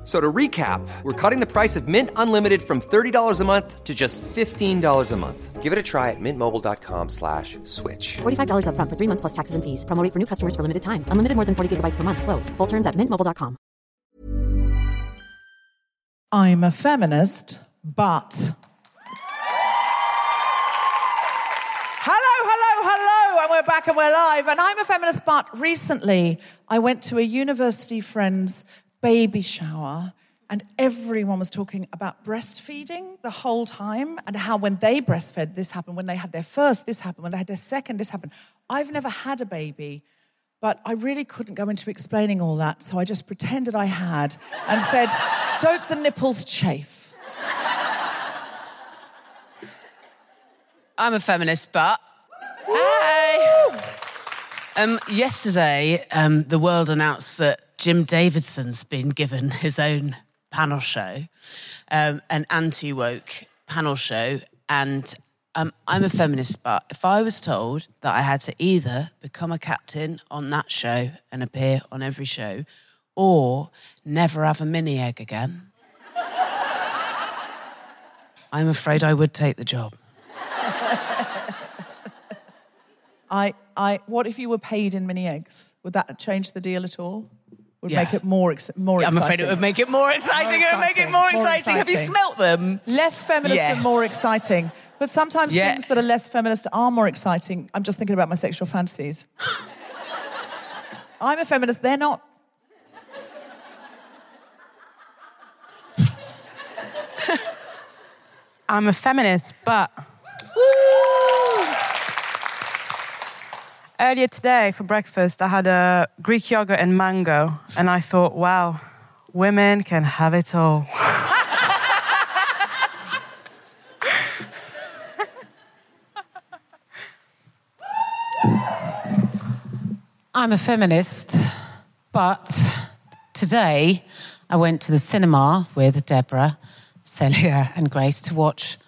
F- So to recap, we're cutting the price of Mint Unlimited from $30 a month to just $15 a month. Give it a try at mintmobile.com slash switch. $45 upfront for three months plus taxes and fees. Promo for new customers for limited time. Unlimited more than 40 gigabytes per month. Slows. Full terms at mintmobile.com. I'm a feminist, but. Hello, hello, hello, and we're back and we're live. And I'm a feminist, but recently I went to a university friend's baby shower, and everyone was talking about breastfeeding the whole time, and how when they breastfed, this happened. When they had their first, this happened. When they had their second, this happened. I've never had a baby. But I really couldn't go into explaining all that, so I just pretended I had and said, Don't the nipples chafe? I'm a feminist, but Hey! Um, yesterday um, the world announced that Jim Davidson's been given his own panel show, um, an anti woke panel show. And um, I'm a feminist, but if I was told that I had to either become a captain on that show and appear on every show, or never have a mini egg again, I'm afraid I would take the job. I, I, what if you were paid in mini eggs? Would that change the deal at all? Would Yeah. make it more, ex- more I'm exciting? afraid it would make it more exciting. It would make it more More exciting. Have you smelt them? Less feminist and more exciting. But sometimes Yeah. things that are less feminist are more exciting. I'm just thinking about my sexual fantasies. I'm a feminist, they're not. I'm a feminist, but. Earlier today for breakfast, I had a Greek yogurt and mango, and I thought, wow, women can have it all. I'm a feminist, but today I went to the cinema with Deborah, Celia, and Grace to watch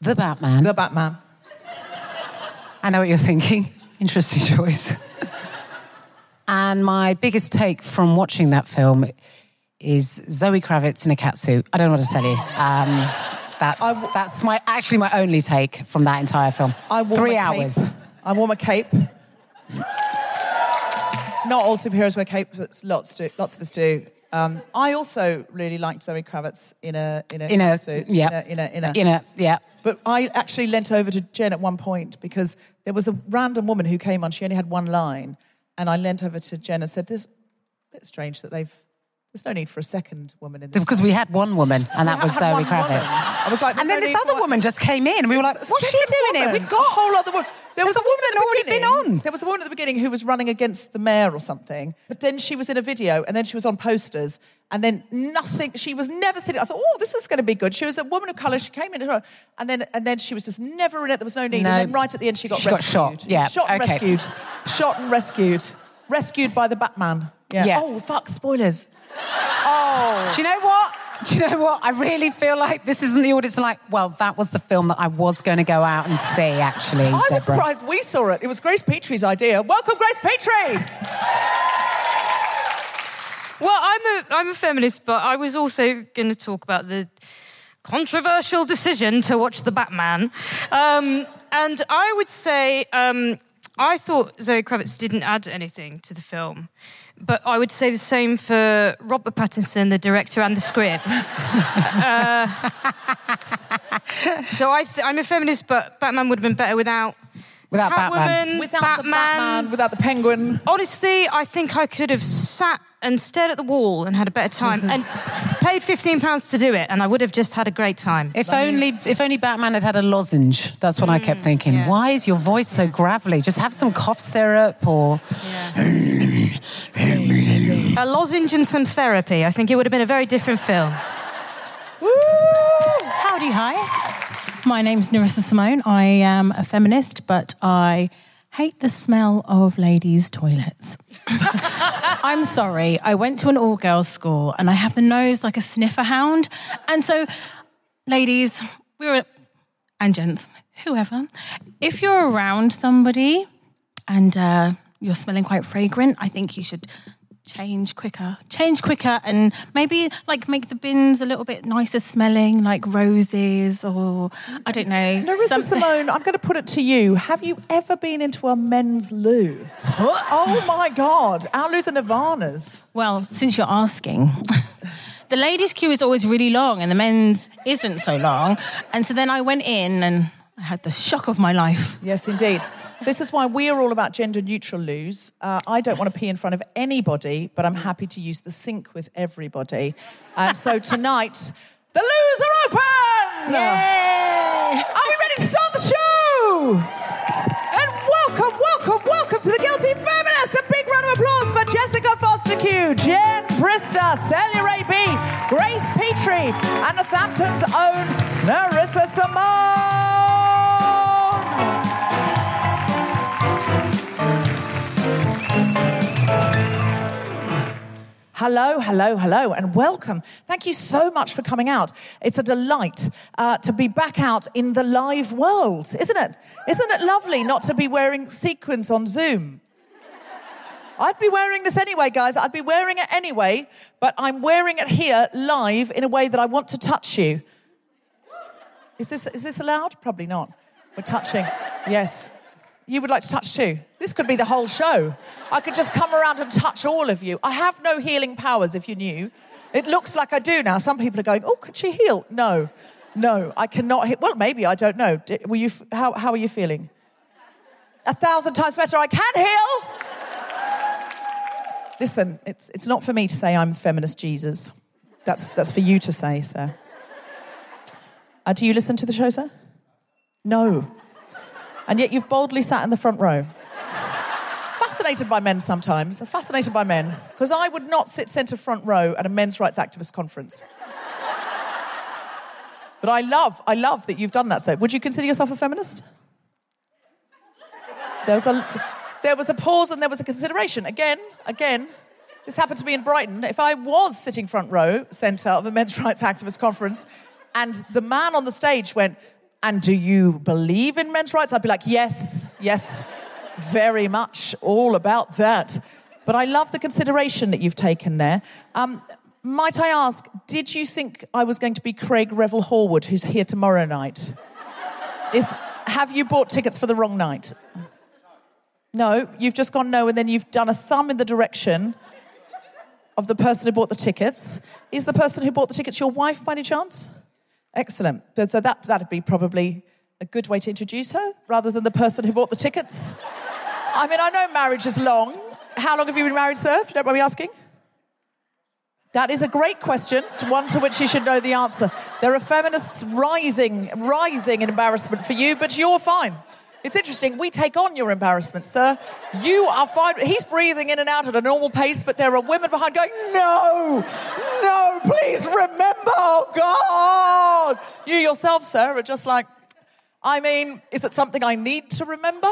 The Batman. The Batman. I know what you're thinking. Interesting choice. and my biggest take from watching that film is Zoe Kravitz in a catsuit. I don't know what to tell you. Um, that's, that's my actually my only take from that entire film. I wore Three my hours. Cape. I wore my cape. Not all superheroes wear capes, but lots do. Lots of us do. Um, I also really liked Zoe Kravitz in a in a In a suit. yeah, In a in a, in a, yeah. But I actually leant over to Jen at one point because there was a random woman who came on. She only had one line, and I leant over to Jen and said, "This a bit strange that they've. There's no need for a second woman in this." Because we had one woman, and that was Zoe one woman. Kravitz. I was like, and then no this other for- woman just came in, and we were like, "What's she doing here? We've got a whole other woman." There was There's a woman at the already been on. There was a woman at the beginning who was running against the mayor or something, but then she was in a video, and then she was on posters, and then nothing. She was never sitting. I thought, "Oh, this is going to be good." She was a woman of colour. She came in, and then and then she was just never in it. There was no need. No. And then right at the end, she got She got shot. Yeah, shot and okay. rescued. Shot and rescued. Rescued by the Batman. Yeah. Yeah. Oh fuck! Spoilers. Oh. Do you know what? Do you know what? I really feel like this isn't the audience. Like, well, that was the film that I was going to go out and see. Actually, I was surprised we saw it. It was Grace Petrie's idea. Welcome, Grace Petrie. Well, I'm a I'm a feminist, but I was also going to talk about the controversial decision to watch the Batman, um, and I would say um, I thought Zoe Kravitz didn't add anything to the film. But I would say the same for Robert Pattinson, the director, and the script. uh, so I I'm a feminist, but Batman would have been better without Without Batman. Catwoman, Without Batman. the Batman, without the Penguin. Honestly, I think I could have sat and stared at the wall and had a better time and paid fifteen pounds to do it, and I would have just had a great time. If only, if only Batman had had a lozenge. That's what I mm, kept thinking. yeah. Why is your voice so gravelly? Just have some cough syrup or. A lozenge and some therapy. I think it would have been a very different film. Howdy, hi. My name's Nerissa Simmone. I am a feminist, but I hate the smell of ladies' toilets. I'm sorry. I went to an all girls school and I have the nose like a sniffer hound. And so, ladies, we were, and gents, whoever, if you're around somebody and uh, you're smelling quite fragrant, I think you should change quicker change quicker and maybe like make the bins a little bit nicer smelling like roses or i don't know something- Simmone, I'm going to put it to you. Have you ever been into a men's loo? oh my God. Our loos are Nirvana's. well since you're asking the ladies queue is always really long and the men's isn't so long and so then i went in and i had the shock of my life Yes, indeed. This is why we are all about gender neutral loos. Uh, I don't want to pee in front of anybody, but I'm happy to use the sink with everybody. And so tonight, the loos are open! Yay! Are we ready to start the show? And welcome, welcome, welcome to the Guilty Feminist. A big round of applause for Jessica Fostekew, Jen Brister, Celia Ray B, Grace Petrie, and Northampton's own Nerissa Simmone. Hello, hello, hello, and welcome. Thank you so much for coming out. It's a delight uh, to be back out in the live world, isn't it? Isn't it lovely not to be wearing sequins on Zoom? I'd be wearing this anyway, guys. I'd be wearing it anyway, but I'm wearing it here live in a way that I want to touch you. Is this, is this allowed? Probably not. We're touching. Yes. You would like to touch too? This could be the whole show. I could just come around and touch all of you. I have no healing powers, if you knew. It looks like I do now. Some people are going, oh, could she heal? No, no, I cannot heal. Well, maybe, I don't know. Were you, how, how are you feeling? A thousand times better. I can heal. Listen, it's, it's not for me to say I'm feminist Jesus. That's, that's for you to say, sir. Uh, do you listen to the show, sir? No. And yet you've boldly sat in the front row. fascinated by men sometimes, fascinated by men, because I would not sit centre front row at a men's rights activist conference. but I love, I love that you've done that. So, would you consider yourself a feminist? There was a, there was a pause and there was a consideration. Again, again, this happened to me in Brighton. If I was sitting front row centre of a men's rights activist conference, and the man on the stage went, "And do you believe in men's rights?" I'd be like, "Yes, yes, very much, all about that." But I love the consideration that you've taken there. Um, might I ask, did you think I was going to be Craig Revel Horwood, who's here tomorrow night? Is, have you bought tickets for the wrong night? No, you've just gone no, and then you've done a thumb in the direction of the person who bought the tickets. Is the person who bought the tickets your wife by any chance? Excellent. So that, that'd be probably a good way to introduce her rather than the person who bought the tickets. I mean, I know marriage is long. How long have you been married, sir? If you don't mind me asking. That is a great question, one to which you should know the answer. There are feminists writhing, writhing in embarrassment for you, but you're fine. It's interesting. We take on your embarrassment, sir. You are fine. He's breathing in and out at a normal pace, but there are women behind going, No, no, please remember, oh God. You yourself, sir, are just like, I mean, is it something I need to remember?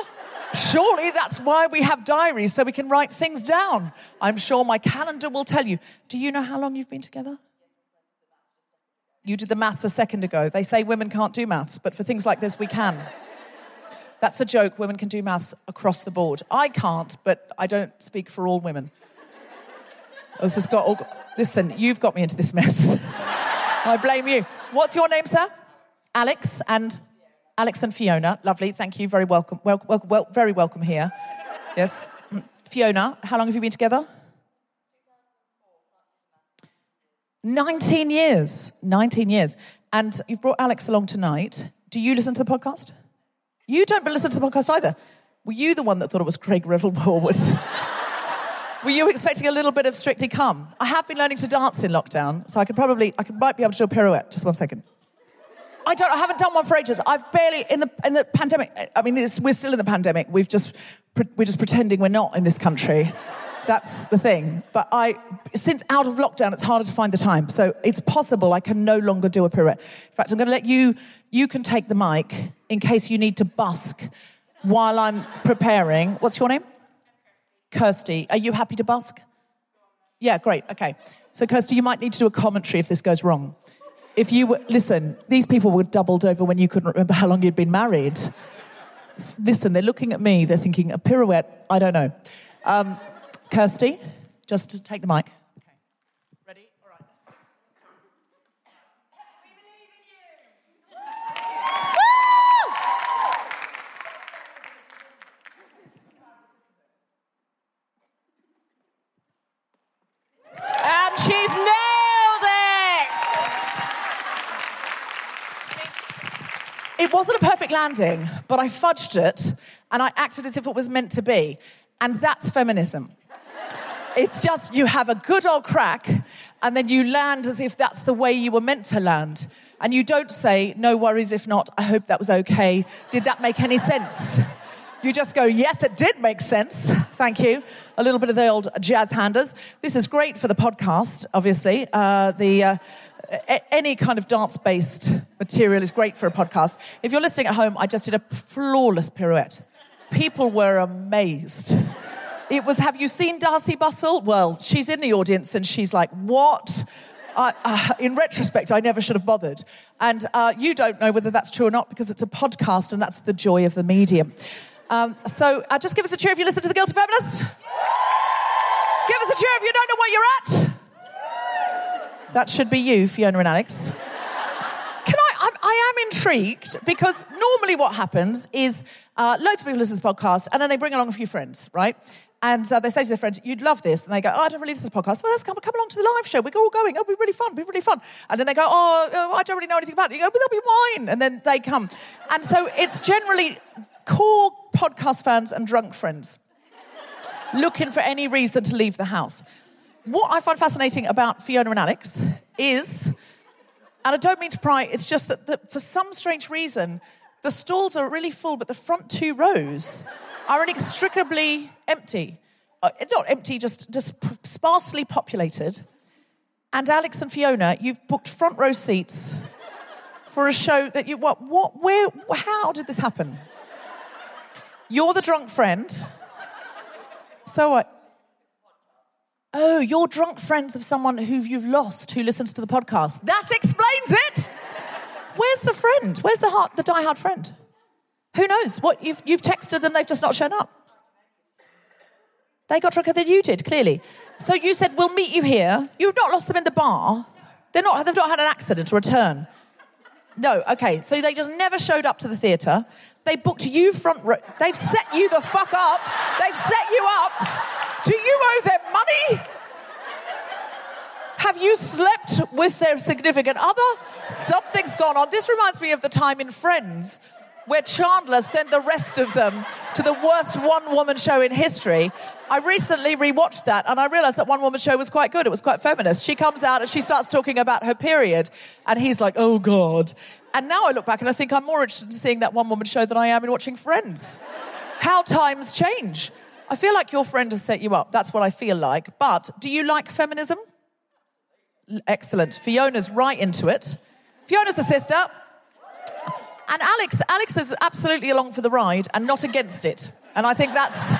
Surely that's why we have diaries, so we can write things down. I'm sure my calendar will tell you. Do you know how long you've been together? You did the maths a second ago. They say women can't do maths, but for things like this, we can. That's a joke. Women can do maths across the board. I can't, but I don't speak for all women. This has got all. Listen, you've got me into this mess. I blame you. What's your name, sir? Alex and Alex and Fiona. Lovely. Thank you. Very welcome. Well, well, well, very welcome here. Yes. Fiona, how long have you been together? 19 years. 19 years. And you've brought Alex along tonight. Do you listen to the podcast? You don't listen to the podcast either. Were you the one that thought it was Craig Revel Horwood? Were you expecting a little bit of Strictly Come? I have been learning to dance in lockdown, so I could probably, I could, might be able to do a pirouette. Just one second. I don't. I haven't done one for ages. I've barely in the in the pandemic. I mean, we're still in the pandemic. We've just we're just pretending we're not in this country. That's the thing. But I, since out of lockdown, it's harder to find the time. So it's possible I can no longer do a pirouette. In fact, I'm going to let you. You can take the mic in case you need to busk while I'm preparing. What's your name? Kirsty. Are you happy to busk? Yeah, great. Okay. So, Kirsty, you might need to do a commentary if this goes wrong. If you were, listen, these people were doubled over when you couldn't remember how long you'd been married. Listen, they're looking at me, they're thinking, a pirouette, I don't know. Um, Kirsty, just to take the mic. Okay. Ready? All right. And she's nailed it! It wasn't a perfect landing, but I fudged it and I acted as if it was meant to be. And that's feminism. It's just you have a good old crack and then you land as if that's the way you were meant to land. And you don't say, no worries if not, I hope that was okay. Did that make any sense? You just go, yes, it did make sense. Thank you. A little bit of the old jazz handers. This is great for the podcast, obviously. Uh, the. Uh, a- any kind of dance based material is great for a podcast. If you're listening at home, I just did a flawless pirouette. People were amazed. It was, have you seen Darcey Bussell? Well, she's in the audience and she's like, what? Uh, in retrospect, I never should have bothered. And uh, you don't know whether that's true or not because it's a podcast and that's the joy of the medium. Um, so uh, just give us a cheer if you listen to The Guilty Feminist. Give us a cheer if you don't know what you're at. That should be you, Fiona and Alex. Can I? I'm, I am intrigued because normally what happens is uh, loads of people listen to the podcast and then they bring along a few friends, right? And uh, they say to their friends, "You'd love this," and they go, "Oh, I don't really listen to podcasts. Well, let's come, come along to the live show. We're all going. It'll be really fun. It'll be really fun." And then they go, "Oh, oh, I don't really know anything about it." You go, "But there'll be wine," and then they come. And so it's generally core podcast fans and drunk friends looking for any reason to leave the house. What I find fascinating about Fiona and Alex is, and I don't mean to pry, it's just that, that for some strange reason, the stalls are really full, but the front two rows are inextricably empty. Uh, not empty, just, just sparsely populated. And Alex and Fiona, you've booked front row seats for a show that you, what, what, where, how did this happen? You're the drunk friend. So what? Oh, you're drunk friends of someone who you've lost who listens to the podcast. That explains it. Where's the friend? Where's the heart, the diehard friend? Who knows? What you've, you've texted them, they've just not shown up. They got drunker than you did, clearly. So you said we'll meet you here. You've not lost them in the bar. They're not. They've not had an accident or a turn. No. Okay. So they just never showed up to the theatre. They booked you front row. They've set you the fuck up. They've set you up. Do you owe them money? Have you slept with their significant other? Something's gone on. This reminds me of the time in Friends where Chandler sent the rest of them to the worst one woman show in history. I recently rewatched that and I realized that one woman show was quite good. It was quite feminist. She comes out and she starts talking about her period, and he's like, oh God. And now I look back and I think I'm more interested in seeing that one woman show than I am in watching Friends. How times change. I feel like your friend has set you up. That's what I feel like. But do you like feminism? Excellent. Fiona's right into it. Fiona's a sister. And Alex, Alex is absolutely along for the ride and not against it. And I think that's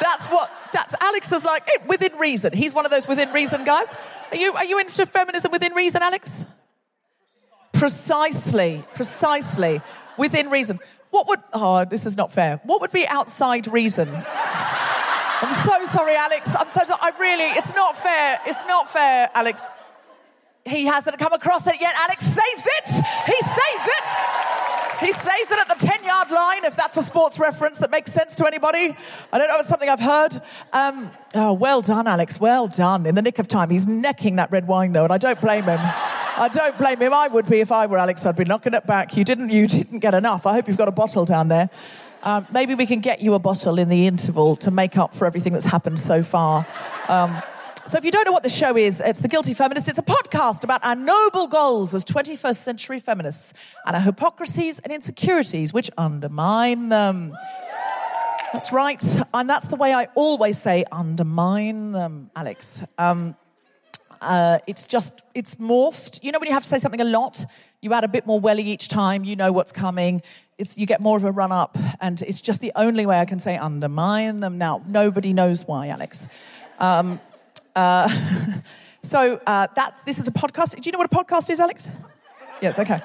that's what that's Alex is like eh, within reason. He's one of those within reason guys. Are you are you into feminism within reason, Alex? Precisely, precisely within reason. What would oh this is not fair. What would be outside reason? I'm so sorry, Alex. I'm so sorry. I really, it's not fair. It's not fair, Alex. He hasn't come across it yet. Alex saves it. He saves it. He saves it at the 10 yard line, if that's a sports reference that makes sense to anybody. I don't know, it's something I've heard. Um, oh, well done, Alex. Well done. In the nick of time. He's necking that red wine, though, and I don't blame him. I don't blame him. I would be if I were Alex. I'd be knocking it back. You didn't, you didn't get enough. I hope you've got a bottle down there. Um, maybe we can get you a bottle in the interval to make up for everything that's happened so far. Um, so, if you don't know what the show is, it's The Guilty Feminist. It's a podcast about our noble goals as 21st century feminists and our hypocrisies and insecurities which undermine them. That's right. And that's the way I always say undermine them, Alex. Um, uh, it's just, it's morphed. You know, when you have to say something a lot, you add a bit more welly each time, you know what's coming. It's, you get more of a run up, and it's just the only way I can say undermine them now. Nobody knows why, Alex. Um, uh, so uh, that this is a podcast. Do you know what a podcast is, Alex? Yes. Okay.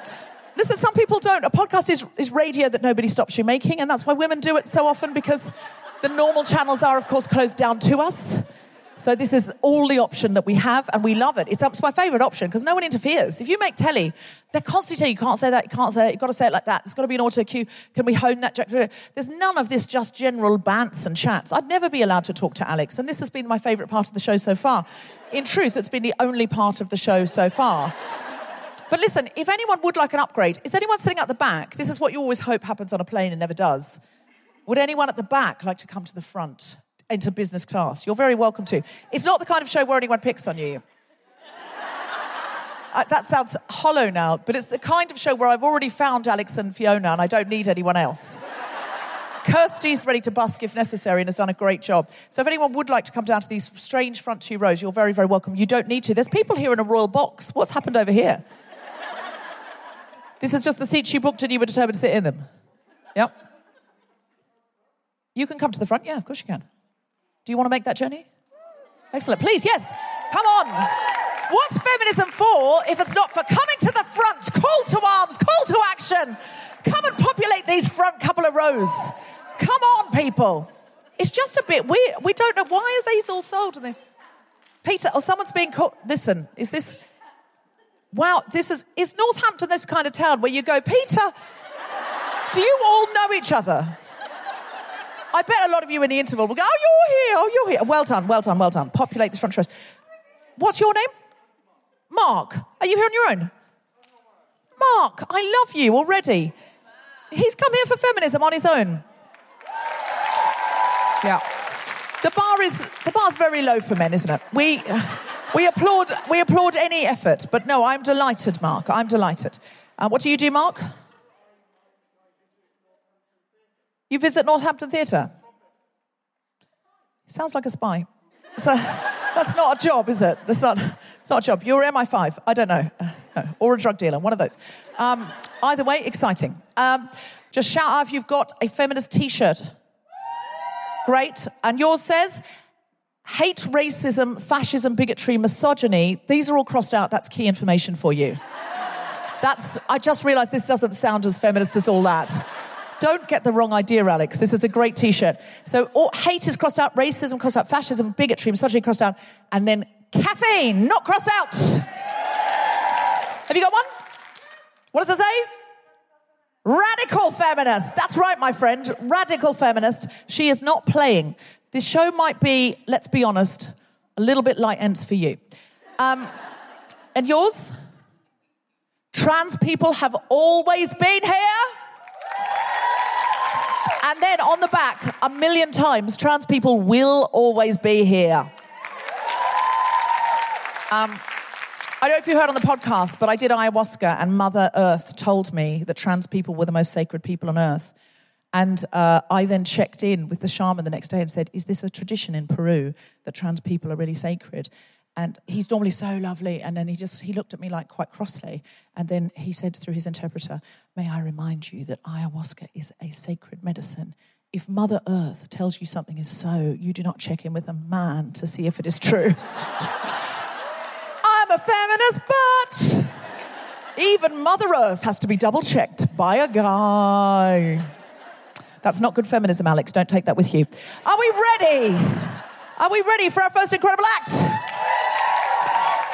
Listen, some people don't. A podcast is, is radio that nobody stops you making, and that's why women do it so often because the normal channels are, of course, closed down to us. So this is all the option that we have, and we love it. It's, it's my favourite option because no one interferes. If you make telly, they're constantly telling you, you can't say that, you can't say it, you've got to say it like that. There's got to be an auto cue. Can we hone that? There's none of this just general bants and chats. I'd never be allowed to talk to Alex, and this has been my favourite part of the show so far. In truth, it's been the only part of the show so far. But listen, if anyone would like an upgrade, is anyone sitting at the back? This is what you always hope happens on a plane and never does. Would anyone at the back like to come to the front? Into business class. You're very welcome to. It's not the kind of show where anyone picks on you. Uh, that sounds hollow now, but it's the kind of show where I've already found Alex and Fiona and I don't need anyone else. Kirsty's ready to busk if necessary and has done a great job. So if anyone would like to come down to these strange front two rows, you're very, very welcome. You don't need to. There's people here in a royal box. What's happened over here? this is just the seats you booked and you were determined to sit in them. Yep. You can come to the front. Yeah, of course you can. Do you want to make that journey? Excellent. Please, yes. Come on. What's feminism for if it's not for coming to the front? Call to arms, call to action. Come and populate these front couple of rows. Come on, people. It's just a bit weird. We don't know why are these all sold. Peter, or someone's being called. Listen, is this? Wow, this is is Northampton this kind of town where you go, Peter? Do you all know each other? I bet a lot of you in the interval will go, oh, you're here, oh, you're here. Well done, well done, well done. Populate this front row. What's your name? Mark. Are you here on your own? Mark, I love you already. He's come here for feminism on his own. Yeah. The bar is the bar's very low for men, isn't it? We we applaud we applaud any effort, but no, I'm delighted, Mark. I'm delighted. Uh, what do you do, Mark? You visit Northampton Theatre? Sounds like a spy. So that's not a job, is it? That's not, it's not a job. You're MI5. I don't know. Uh, no. Or a drug dealer, one of those. Um, either way, exciting. Um, just shout out if you've got a feminist t shirt. Great. And yours says, hate racism, fascism, bigotry, misogyny. These are all crossed out. That's key information for you. That's, I just realized this doesn't sound as feminist as all that. Don't get the wrong idea, Alex. This is a great t shirt. So, all, hate is crossed out, racism crossed out, fascism, bigotry, misogyny crossed out, and then caffeine not crossed out. Have you got one? What does it say? Radical feminist. That's right, my friend. Radical feminist. She is not playing. This show might be, let's be honest, a little bit light ends for you. Um, and yours? Trans people have always been here. And then on the back, a million times, trans people will always be here. Um, I don't know if you heard on the podcast, but I did ayahuasca, and Mother Earth told me that trans people were the most sacred people on earth. And uh, I then checked in with the shaman the next day and said, Is this a tradition in Peru that trans people are really sacred? And he's normally so lovely. And then he just, he looked at me like quite crossly. And then he said through his interpreter, May I remind you that ayahuasca is a sacred medicine. If Mother Earth tells you something is so, you do not check in with a man to see if it is true. I'm a feminist, but even Mother Earth has to be double checked by a guy. That's not good feminism, Alex. Don't take that with you. Are we ready? Are we ready for our first incredible act?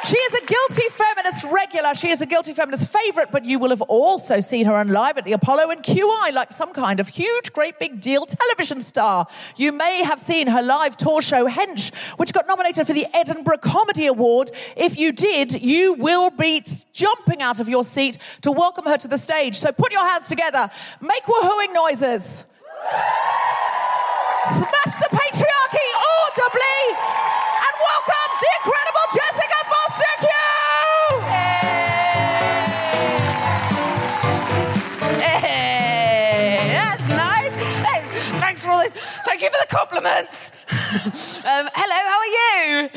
She is a guilty feminist regular. She is a guilty feminist favourite, but you will have also seen her on live at the Apollo and QI like some kind of huge, great big deal television star. You may have seen her live tour show Hench, which got nominated for the Edinburgh Comedy Award. If you did, you will be jumping out of your seat to welcome her to the stage. So put your hands together, make woohooing noises. Smash the patriarchy compliments. um, hello, how are you?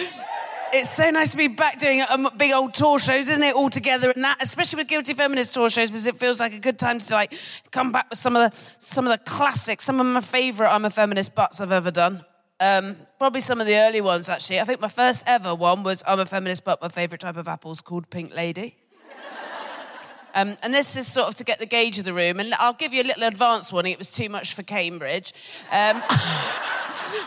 It's so nice to be back doing um, big old tour shows, isn't it? All together and that, especially with Guilty Feminist tour shows, because it feels like a good time to like come back with some of the some of the classics, some of my favourite I'm a Feminist butts I've ever done. Um, probably some of the early ones actually. I think my first ever one was I'm a Feminist, but my favourite type of apple's called Pink Lady. Um, and this is sort of to get the gauge of the room. And I'll give you a little advance warning. It was too much for Cambridge. Um,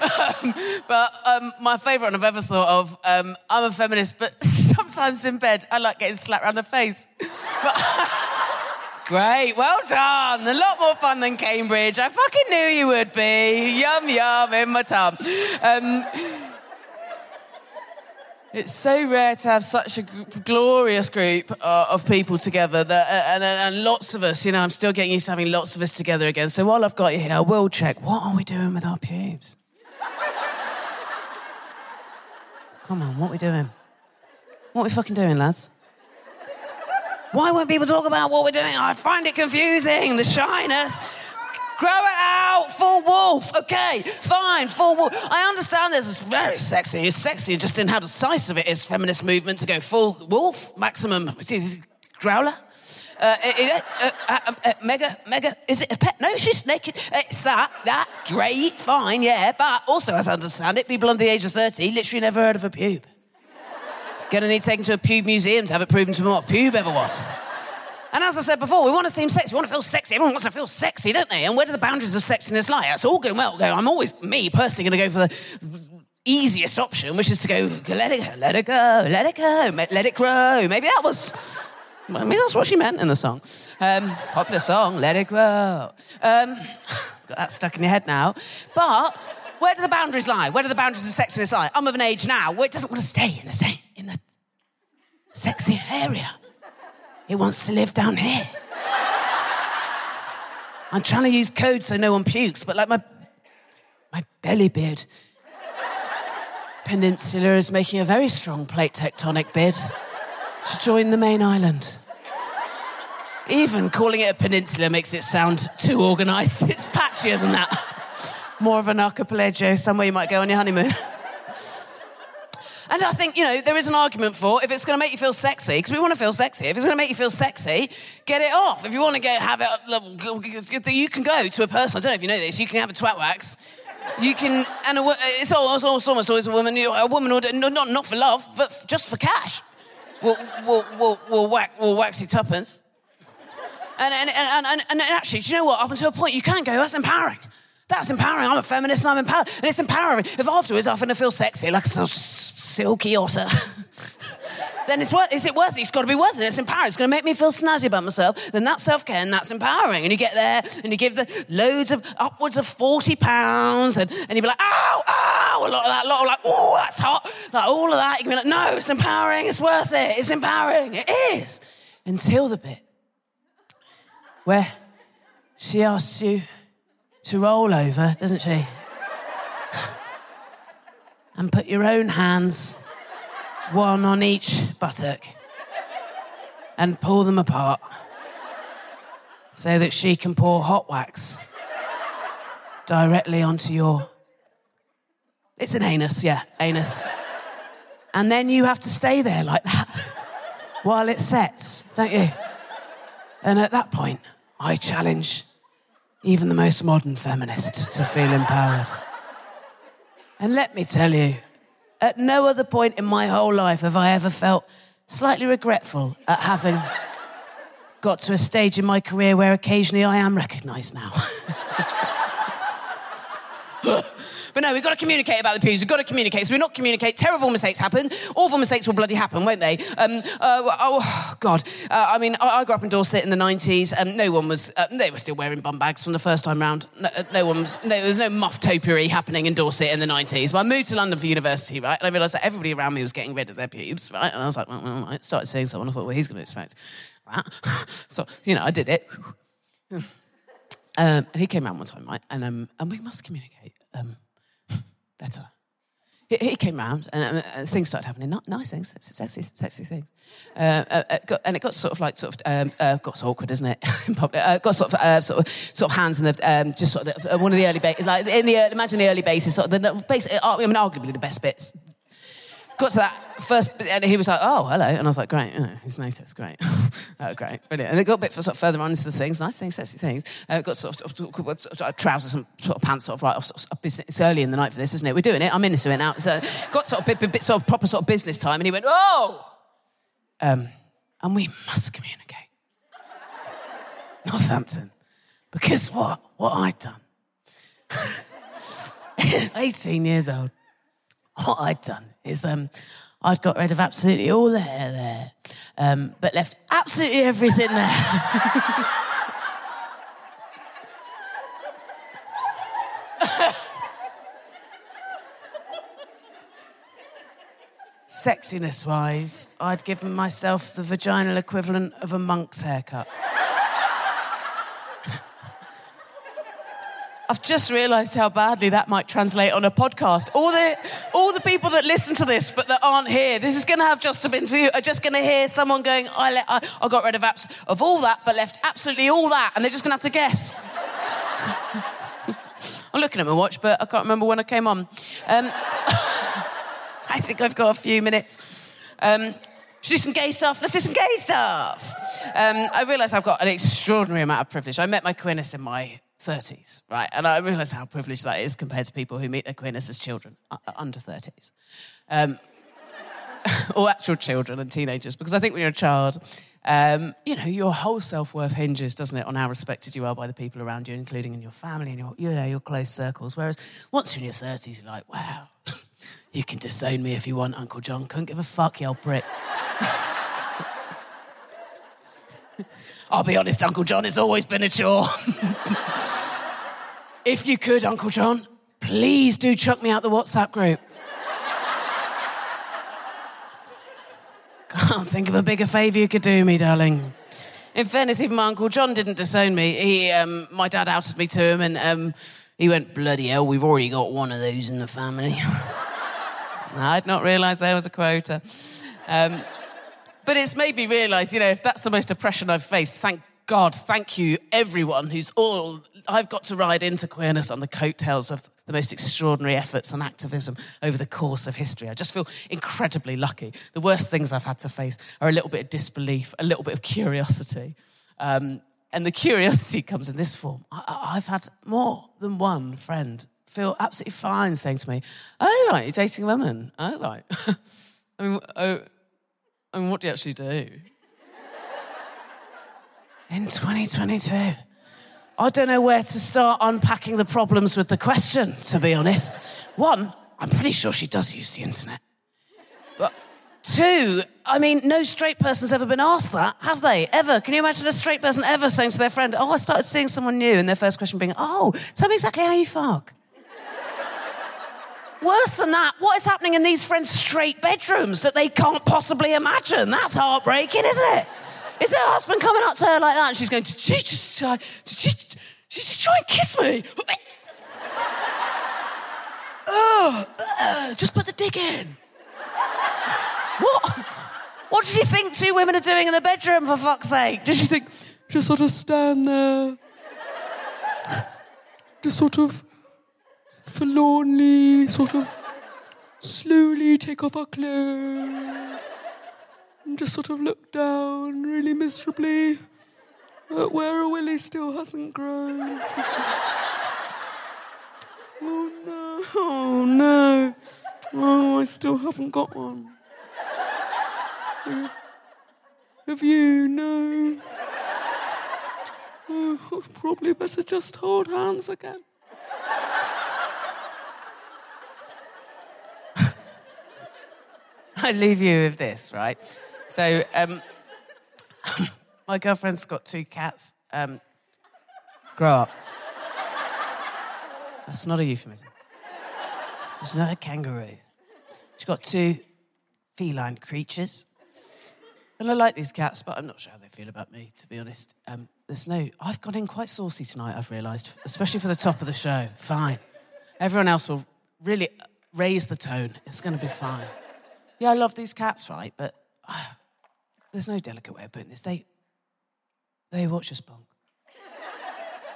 um, but um, my favourite one I've ever thought of, um, I'm a feminist, but sometimes in bed I like getting slapped around the face. Great, well done. A lot more fun than Cambridge. I fucking knew you would be. Yum, yum, in my tum. It's so rare to have such a g- glorious group uh, of people together, that, uh, and, and, and lots of us. You know, I'm still getting used to having lots of us together again. So while I've got you here, I will check. What are we doing with our pubes? Come on, what are we doing? What are we fucking doing, lads? Why won't people talk about what we're doing? I find it confusing. The shyness. Grow it out, full wolf. Okay, fine, full wolf. I understand this is very sexy. It's sexy just in how decisive it is, feminist movement, to go full wolf, maximum growler. Uh, uh, uh, uh, uh, mega, mega, is it a pet? No, she's naked. It's that, that, great, fine, yeah. But also, as I understand it, people under the age of 30 literally never heard of a pube. Gonna need taken to a pube museum to have it proven to them what pube ever was. And as I said before, we want to seem sexy. We want to feel sexy. Everyone wants to feel sexy, don't they? And where do the boundaries of sexiness lie? It's all good and well. I'm always, me personally, going to go for the easiest option, which is to go, let it go, let it go, let it go, let it grow. Maybe that was, maybe that's what she meant in the song. Um, popular song, let it grow. Um, got that stuck in your head now. But where do the boundaries lie? Where do the boundaries of sexiness lie? I'm of an age now where it doesn't want to stay in the in the sexy area. It wants to live down here. I'm trying to use code so no one pukes, but like my my belly beard. Peninsula is making a very strong plate tectonic bid to join the main island. Even calling it a peninsula makes it sound too organised. It's patchier than that. More of an archipelago, somewhere you might go on your honeymoon. And I think, you know, there is an argument for if it's going to make you feel sexy, because we want to feel sexy. If it's going to make you feel sexy, get it off. If you want to get have it, you can go to a person. I don't know if you know this. You can have a twat wax. You can, and a, it's almost, almost always a woman. A woman would not not for love, but just for cash. We'll we'll we'll, we'll, whack, we'll wax you tuppence. And and, and, and, and actually, do you know what? Up until a point, you can go. That's empowering. That's empowering. I'm a feminist and I'm empowered. And it's empowering. If afterwards I'm going to feel sexy, like a silky otter, then it's worth, is it worth it? It's got to be worth it. It's empowering. It's going to make me feel snazzy about myself. Then that's self care and that's empowering. And you get there and you give the loads of upwards of 40 pounds and, and you'd be like, ow, ow, a lot of that, a lot of like, oh, that's hot. Like all of that. You can be like, no, it's empowering. It's worth it. It's empowering. It is. Until the bit where she asks you to roll over, doesn't she? and put your own hands, one on each buttock, and pull them apart so that she can pour hot wax directly onto your. It's an anus, yeah, anus. And then you have to stay there like that while it sets, don't you? And at that point, I challenge even the most modern feminist to feel empowered. And let me tell you, at no other point in my whole life have I ever felt slightly regretful at having got to a stage in my career where occasionally I am recognised now. but no, we've got to communicate about the pews. We've got to communicate. So we're not communicate. Terrible mistakes happen. Awful mistakes will bloody happen, won't they? Um, uh, oh, God. Uh, I mean, I, I, grew up in Dorset in the 90s. and no one was, uh, they were still wearing bum bags from the first time round. No, uh, no one was, no, there was no muff topiary happening in Dorset in the 90s. But I moved to London for university, right? And I realised that everybody around me was getting rid of their pubes, right? And I was like, well, well I started seeing someone. I thought, well, he's going to expect that. so, you know, I did it. Um, and he came around one time, right? And, um, and we must communicate. Um, better. He, he came round and uh, things started happening. Not nice things, sexy, sexy things. Uh, uh, uh, got, and it got sort of like sort of um, uh, got awkward, isn't it? uh, got sort of sort of sort of hands in the um, just sort of the, one of the early bases, like in the imagine the early bases, sort of the base. I mean, arguably the best bits got to that first, bit, and he was like, "Oh, hello," and I was like, "Great, you know, he's noticed, great, oh, great, brilliant." And it got a bit sort of further on into the things, nice things, sexy things. Uh, got sort of, sort of, sort of trousers and sort of pants, sort of right off. Sort of. It's early in the night for this, isn't it? We're doing it. I'm into it now. So got sort of bit, bit, bit sort of proper sort of business time, and he went, "Oh," um, and we must communicate. Northampton, because what? What I'd done. 18 years old. What I'd done is um, I'd got rid of absolutely all the hair there, um, but left absolutely everything there. Sexiness wise, I'd given myself the vaginal equivalent of a monk's haircut. I've just realised how badly that might translate on a podcast. All the, all the people that listen to this but that aren't here, this is going to have just been to you, are just going to hear someone going, I, let, I, I got rid of, abs- of all that but left absolutely all that, and they're just going to have to guess. I'm looking at my watch, but I can't remember when I came on. Um, I think I've got a few minutes. Um, should do some gay stuff. Let's do some gay stuff. Um, I realise I've got an extraordinary amount of privilege. I met my queerness in my 30s, right? And I realise how privileged that is compared to people who meet their queerness as children, uh, under 30s. Um, or actual children and teenagers, because I think when you're a child, um, you know, your whole self worth hinges, doesn't it, on how respected you are by the people around you, including in your family and your, you know, your close circles. Whereas once you're in your 30s, you're like, wow, you can disown me if you want, Uncle John. Couldn't give a fuck, you old prick. I'll be honest, Uncle John, it's always been a chore. if you could, Uncle John, please do chuck me out the WhatsApp group. Can't think of a bigger favour you could do me, darling. In fairness, even my Uncle John didn't disown me. He, um, my dad outed me to him, and um, he went, Bloody hell, we've already got one of those in the family. I'd not realised there was a quota. Um, but it's made me realise, you know, if that's the most oppression I've faced, thank God, thank you, everyone who's all. I've got to ride into queerness on the coattails of the most extraordinary efforts and activism over the course of history. I just feel incredibly lucky. The worst things I've had to face are a little bit of disbelief, a little bit of curiosity. Um, and the curiosity comes in this form. I, have had more than one friend feel absolutely fine saying to me, Oh, right, you're dating a woman. Oh, right. I mean, oh, I mean, what do you actually do? In 2022. I don't know where to start unpacking the problems with the question, to be honest. One, I'm pretty sure she does use the internet. But two, I mean, no straight person's ever been asked that, have they? Ever? Can you imagine a straight person ever saying to their friend, Oh, I started seeing someone new, and their first question being, Oh, tell me exactly how you fuck? Worse than that, what is happening in these friends' straight bedrooms that they can't possibly imagine? That's heartbreaking, isn't it? Is her husband coming up to her like that and she's going, Did she just try, did she, did she try and kiss me? oh, uh, just put the dick in. what? What did she think two women are doing in the bedroom, for fuck's sake? Did she think, just sort of stand there? Just sort of forlornly, sort of slowly take off our clothes and just sort of look down really miserably at where a willy still hasn't grown. oh no, oh no, oh, I still haven't got one. Have you? No. Oh, probably better just hold hands again. I leave you with this, right? So, um, my girlfriend's got two cats. Um, grow up. That's not a euphemism. She's not a kangaroo. She's got two feline creatures. And I like these cats, but I'm not sure how they feel about me, to be honest. Um, there's no. I've gone in quite saucy tonight, I've realised, especially for the top of the show. Fine. Everyone else will really raise the tone. It's going to be fine. Yeah, I love these cats, right? But uh, there's no delicate way of putting this. They, they watch us bonk.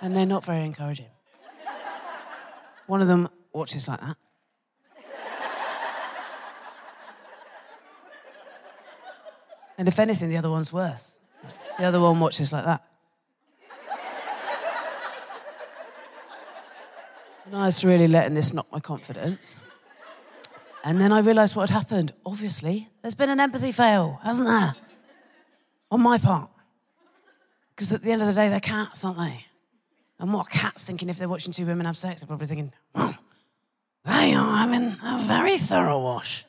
And they're not very encouraging. One of them watches like that. And if anything, the other one's worse. The other one watches like that. And I was really letting this knock my confidence. And then I realised what had happened. Obviously, there's been an empathy fail, hasn't there? On my part. Because at the end of the day, they're cats, aren't they? And what are cats thinking if they're watching two women have sex? They're probably thinking, oh, they are having a very thorough wash.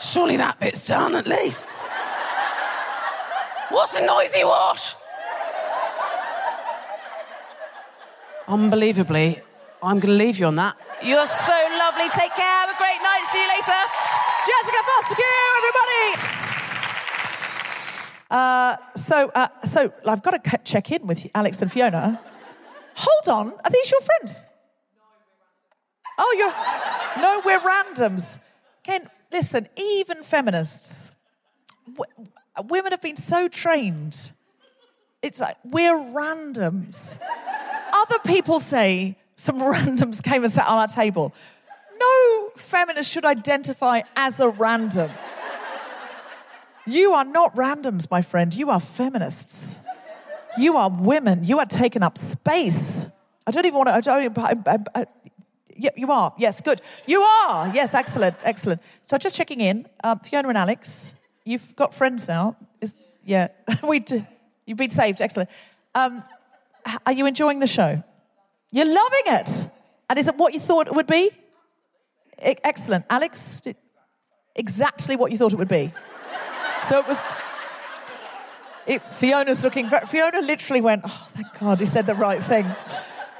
Surely that bit's done at least. What's a noisy wash? Unbelievably, I'm going to leave you on that. You're so lovely. Take care. Have a great night. See you later. Jessica Fostekew, everybody. Uh, so, uh, so I've got to check in with Alex and Fiona. Hold on, are these your friends? Oh, you're no, we're randoms. Again, listen, even feminists, w- women have been so trained. It's like we're randoms. Other people say some randoms came and sat on our table. No feminist should identify as a random. You are not randoms, my friend. You are feminists. You are women. You are taking up space. I don't even want to. I don't. I, I, I, yeah, you are. Yes, good. You are. Yes, excellent, excellent. So just checking in, um, Fiona and Alex, you've got friends now. Is, yeah, we do. You've been saved. Excellent. Um, are you enjoying the show? You're loving it. And is it what you thought it would be? E- excellent. Alex, exactly what you thought it would be. So it was. It, Fiona's looking. Fiona literally went, "Oh, thank God, he said the right thing."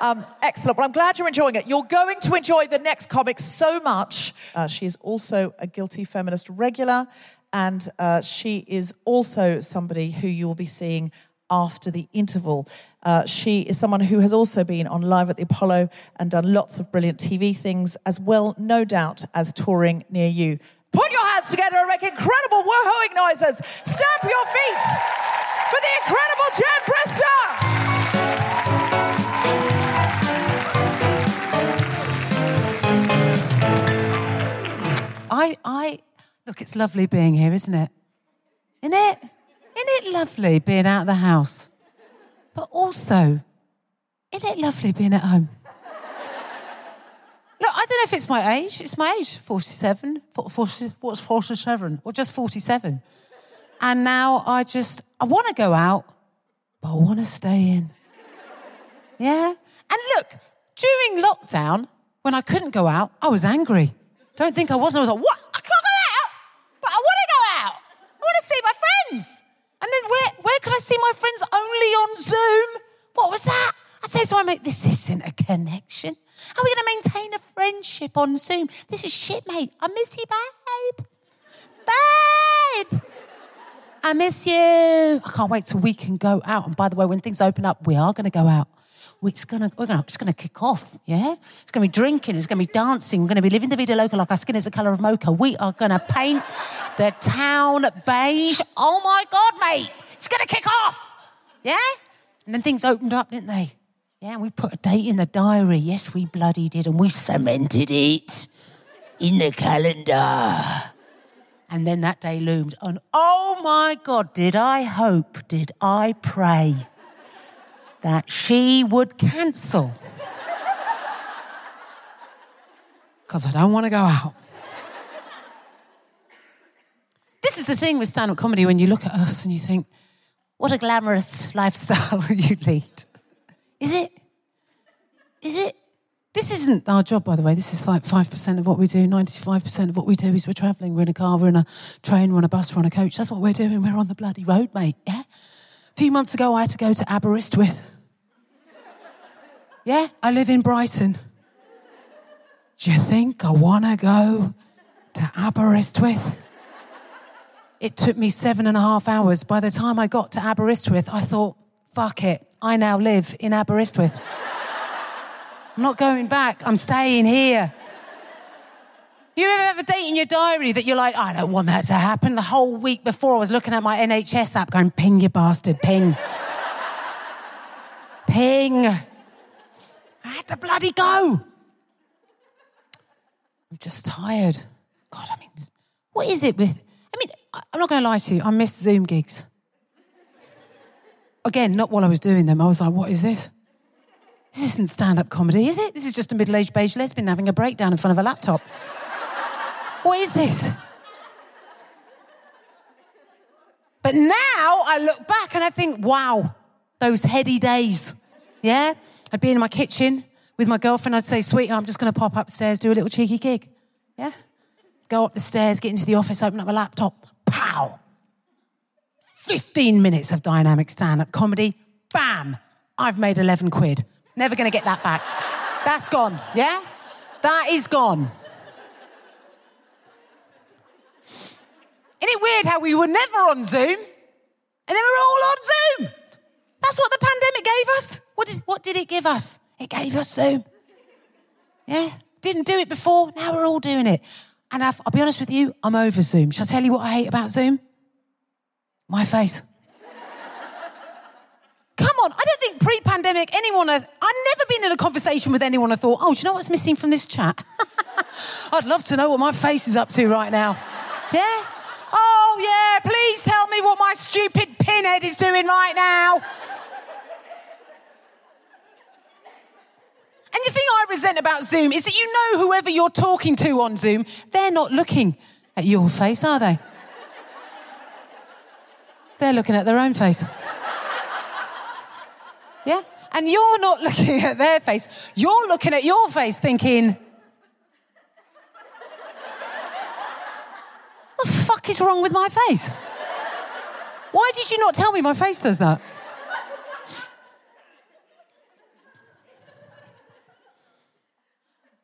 Um, excellent. Well, I'm glad you're enjoying it. You're going to enjoy the next comic so much. Uh, she is also a guilty feminist regular, and uh, she is also somebody who you will be seeing after the interval. Uh, she is someone who has also been on Live at the Apollo and done lots of brilliant TV things, as well, no doubt, as touring near you. Put your hands together and make incredible woohooing noises. Stamp your feet for the incredible Jen Brister. I, I, look, it's lovely being here, isn't it? Isn't it? Isn't it lovely being out of the house? But also, isn't it lovely being at home? Look, I don't know if it's my age. It's my age, 47. 40, what's 47? Or just 47. And now I just, I want to go out, but I want to stay in. Yeah? And look, during lockdown, when I couldn't go out, I was angry. Don't think I wasn't. I was like, what? I can't go out, but I want to go out. I want to see my friends. And then where, where can I see my friends? Only on Zoom. What was that? I say to my mate, this isn't a connection. How are we going to maintain a friendship on Zoom? This is shit, mate. I miss you, babe. Babe. I miss you. I can't wait till we can go out. And by the way, when things open up, we are going to go out. It's gonna, we're gonna, it's gonna kick off, yeah? It's gonna be drinking, it's gonna be dancing, we're gonna be living the vida loca like our skin is the colour of mocha. We are gonna paint the town beige. Oh my God, mate, it's gonna kick off, yeah? And then things opened up, didn't they? Yeah, and we put a date in the diary. Yes, we bloody did, and we cemented it in the calendar. And then that day loomed, and oh my God, did I hope, did I pray that she would cancel? Because I don't want to go out. This is the thing with stand up comedy when you look at us and you think, what a glamorous lifestyle you lead. Is it? Is it? This is isn't our job, by the way. This is like 5% of what we do. 95% of what we do is we're travelling. We're in a car, we're in a train, we're on a bus, we're on a coach. That's what we're doing. We're on the bloody road, mate. Yeah? A few months ago, I had to go to Aberystwyth. Yeah, I live in Brighton. Do you think I want to go to Aberystwyth? It took me seven and a half hours. By the time I got to Aberystwyth, I thought, fuck it, I now live in Aberystwyth. I'm not going back, I'm staying here. You ever have a date in your diary that you're like, I don't want that to happen? The whole week before, I was looking at my NHS app going, ping, you bastard, ping. ping. I had to bloody go. I'm just tired. God, I mean, what is it with. I mean, I'm not going to lie to you, I miss Zoom gigs. Again, not while I was doing them. I was like, what is this? This isn't stand up comedy, is it? This is just a middle aged beige lesbian having a breakdown in front of a laptop. what is this? But now I look back and I think, wow, those heady days. Yeah? I'd be in my kitchen with my girlfriend. I'd say, sweetheart, I'm just going to pop upstairs, do a little cheeky gig. Yeah? Go up the stairs, get into the office, open up my laptop. Pow! 15 minutes of dynamic stand up comedy. Bam! I've made 11 quid. Never going to get that back. That's gone. Yeah? That is gone. Isn't it weird how we were never on Zoom and then we're all on Zoom? That's what the pandemic gave us. What did, what did it give us? It gave us Zoom. Yeah? Didn't do it before, now we're all doing it. And I've, I'll be honest with you, I'm over Zoom. Shall I tell you what I hate about Zoom? My face. Come on, I don't think pre pandemic anyone has. I've never been in a conversation with anyone I thought, oh, do you know what's missing from this chat? I'd love to know what my face is up to right now. Yeah? Oh, yeah, please tell me what my stupid pinhead is doing right now. And the thing I resent about Zoom is that you know whoever you're talking to on Zoom, they're not looking at your face, are they? They're looking at their own face. Yeah? And you're not looking at their face. You're looking at your face thinking, what the fuck is wrong with my face? Why did you not tell me my face does that?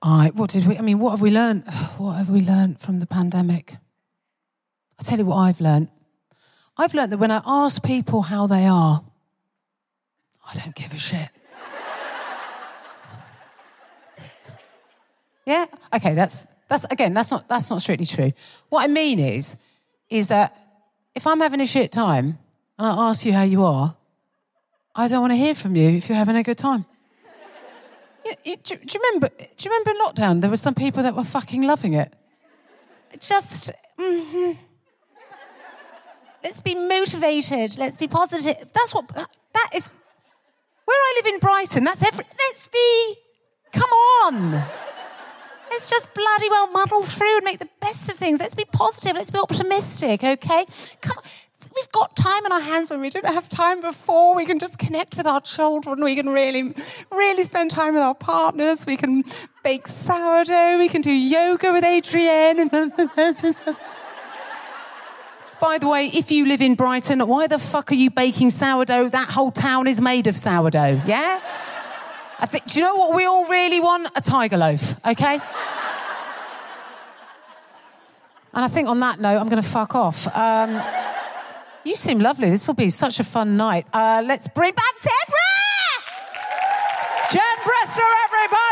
Right, what did we, I mean, what have we learned? What have we learned from the pandemic? I'll tell you what I've learned. I've learned that when I ask people how they are, I don't give a shit. yeah? Okay, that's, that's, again, that's not, that's not strictly true. What I mean is, is that if I'm having a shit time and I ask you how you are, I don't want to hear from you if you're having a good time. You- you- do, do you remember? Do you remember lockdown there were some people that were fucking loving it? Just mhm. let's be motivated. Let's be positive. That's what that, that is. Where I live in Brighton, that's every. Let's be. Come on. Let's just bloody well muddle through and make the best of things. Let's be positive. Let's be optimistic. Okay. Come on. We've got time in our hands when we didn't have time before. We can just connect with our children. We can really, really spend time with our partners. We can bake sourdough. We can do yoga with Adrienne. By the way, if you live in Brighton, why the fuck are you baking sourdough? That whole town is made of sourdough, yeah? I think, do you know what we all really want? A tiger loaf, okay? And I think on that note, I'm going to fuck off. Um, you seem lovely. This will be such a fun night. Uh, let's bring back Deborah! Jen Brister, everybody!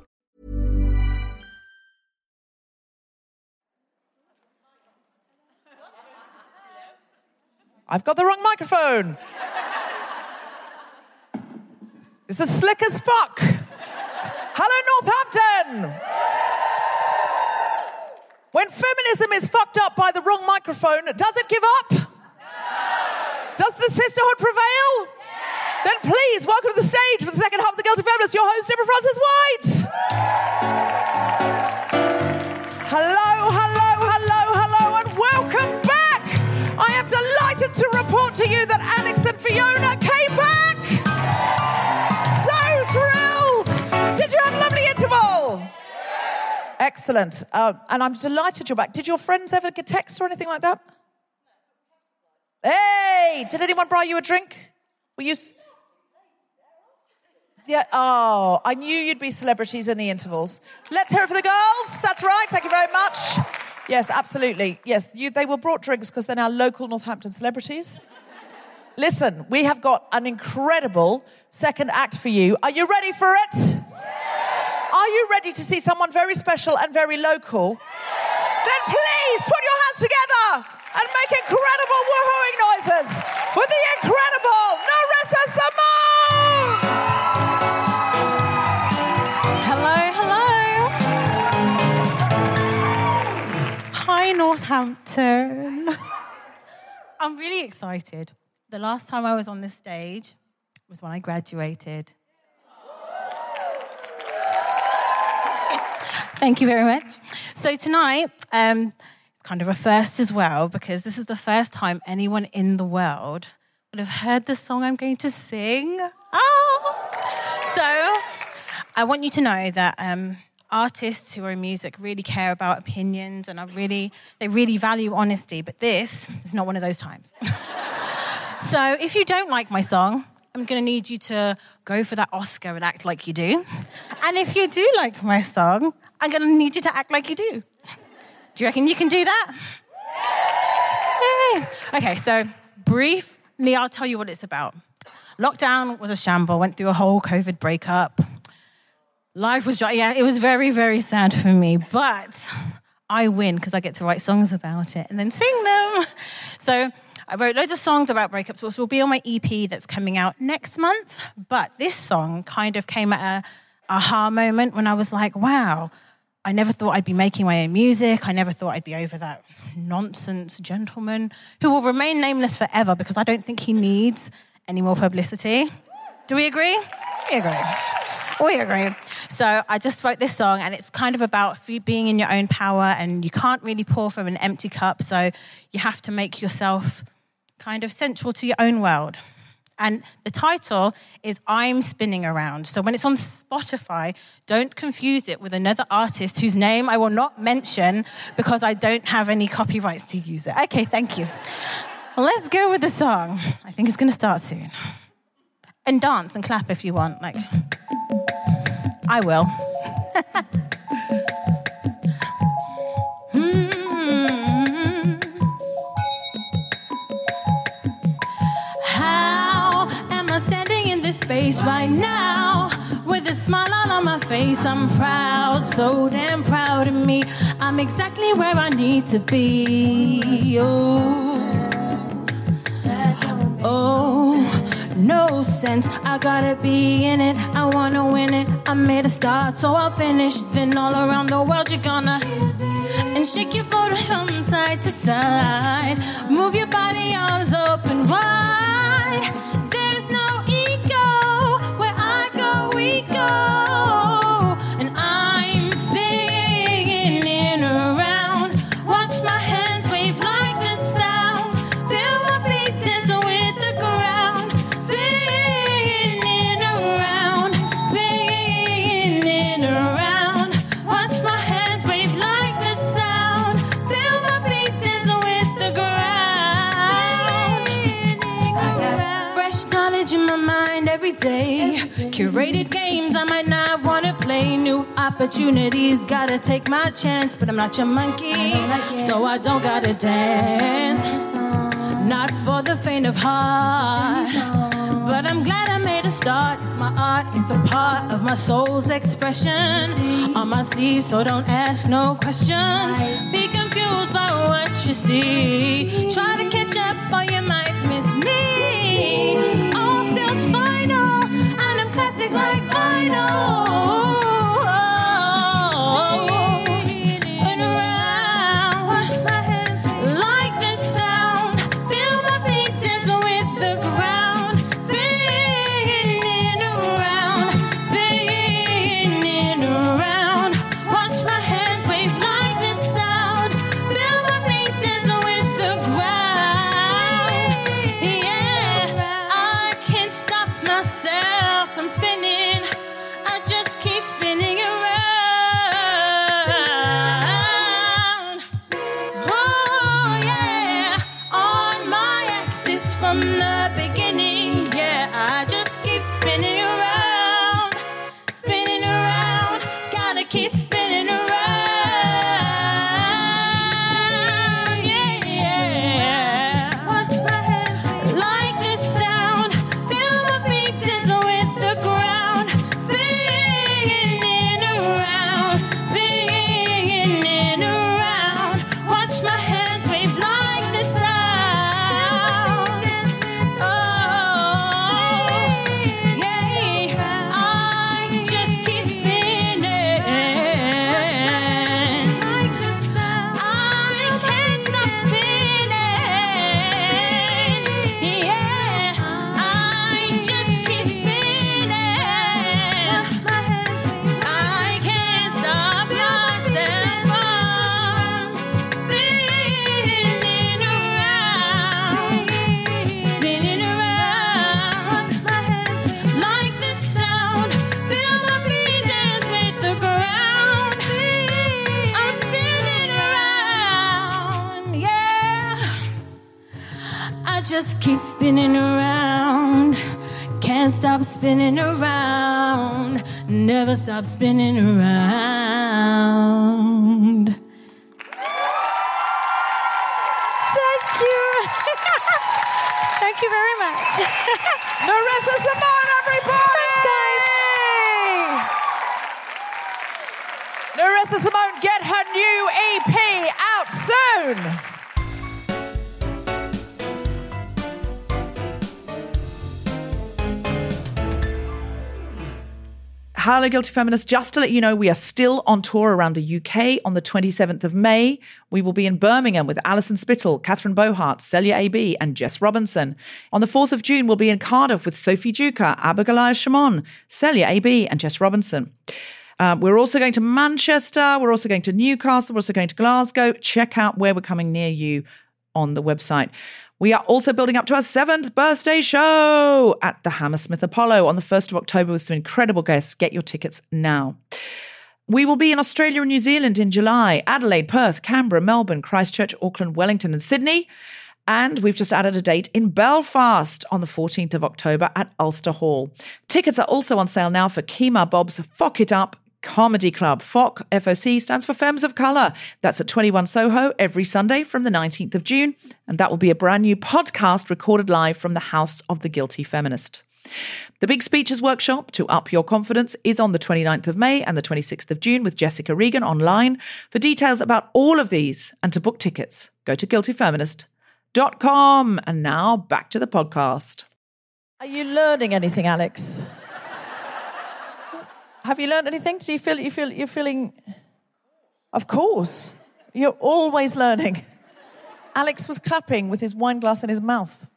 I've got the wrong microphone. This is slick as fuck. Hello, Northampton. When feminism is fucked up by the wrong microphone, does it give up? Does the sisterhood prevail? Then please welcome to the stage for the second half of the Girls Who Feminists, your host, Deborah Frances-White. Hello, hello, delighted to report to you that Alex and Fiona came back. So thrilled. Did you have a lovely interval? Excellent. Uh, and I'm delighted you're back. Did your friends ever get text or anything like that? Hey, did anyone buy you a drink? Were you. Yeah, oh, I knew you'd be celebrities in the intervals. Let's hear it for the girls. That's right. Thank you very much. Yes, absolutely. Yes, you, they were brought drinks because they're now local Northampton celebrities. Listen, we have got an incredible second act for you. Are you ready for it? Are you ready to see someone very special and very local? Then please put your hands together and make incredible woohooing noises for the incredible Nerissa Simmone! Hi, Northampton. I'm really excited. The last time I was on this stage was when I graduated. Thank you very much. So tonight, um, it's kind of a first as well because this is the first time anyone in the world would have heard the song I'm going to sing. Ah! So I want you to know that um, artists who are in music really care about opinions and are really they really value honesty. But this is not one of those times. so if you don't like my song, I'm going to need you to go for that Oscar and act like you do. And if you do like my song, I'm going to need you to act like you do. Do you reckon you can do that? Yay. Okay, so briefly, I'll tell you what it's about. Lockdown was a shamble, went through a whole COVID breakup. Life was, dry- yeah, it was very, very sad for me, but I win because I get to write songs about it and then sing them. So I wrote loads of songs about breakups, which will be on my EP that's coming out next month. But this song kind of came at a aha moment when I was like, wow, I never thought I'd be making my own music. I never thought I'd be over that nonsense gentleman who will remain nameless forever because I don't think he needs any more publicity. Do we agree? We agree. Oh, we agree. So I just wrote this song, and it's kind of about being in your own power, and you can't really pour from an empty cup. So you have to make yourself kind of central to your own world. And the title is I'm Spinning Around. So when it's on Spotify, don't confuse it with another artist whose name I will not mention because I don't have any copyrights to use it. Okay, thank you. Let's go with the song. I think it's going to start soon. And dance and clap if you want. Like, I will. Hmm. How am I standing in this space right now? With a smile on my face, I'm proud, so damn proud of me. I'm exactly where I need to be. Oh, oh, no sense. I gotta be in it. I wanna win it. I made a start, so I'll finish. Then all around the world, you're gonna and shake your body from side to side. Move your body arms open wide. There's no ego where I go, we go. Curated games I might not want to play. New opportunities, gotta take my chance. But I'm not your monkey, so I don't gotta dance. Not for the faint of heart. But I'm glad I made a start. My art is a part of my soul's expression. On my sleeve, so don't ask no questions. Be confused by what you see. Try to like stop spinning around. Hello, Guilty Feminists. Just to let you know, we are still on tour around the UK on the 27th of May. We will be in Birmingham with Alison Spittle, Catherine Bohart, Celya AB, and Jess Robinson. On the 4th of June, we'll be in Cardiff with Sophie Duker, Abigoliah Schamaun, Celya AB, and Jess Robinson. Uh, we're also going to Manchester. We're also going to Newcastle. We're also going to Glasgow. Check out where we're coming near you on the website. We are also building up to our seventh birthday show at the Hammersmith Apollo on the 1st of October with some incredible guests. Get your tickets now. We will be in Australia and New Zealand in July, Adelaide, Perth, Canberra, Melbourne, Christchurch, Auckland, Wellington, and Sydney. And we've just added a date in Belfast on the 14th of October at Ulster Hall. Tickets are also on sale now for Kemah Bob's Fuck It Up Comedy Club. FOC, FOC, stands for Femmes of Colour. That's at 21 Soho every Sunday from the 19th of June. And that will be a brand new podcast recorded live from the House of the Guilty Feminist. The Big Speeches Workshop to Up Your Confidence is on the 29th of May and the 26th of June with Jessica Regan online. For details about all of these and to book tickets, go to guiltyfeminist.com. And now back to the podcast. Are you learning anything, Alex? Have you learned anything? Do you feel you feel you're feeling? Of course, you're always learning. Alex was clapping with his wine glass in his mouth.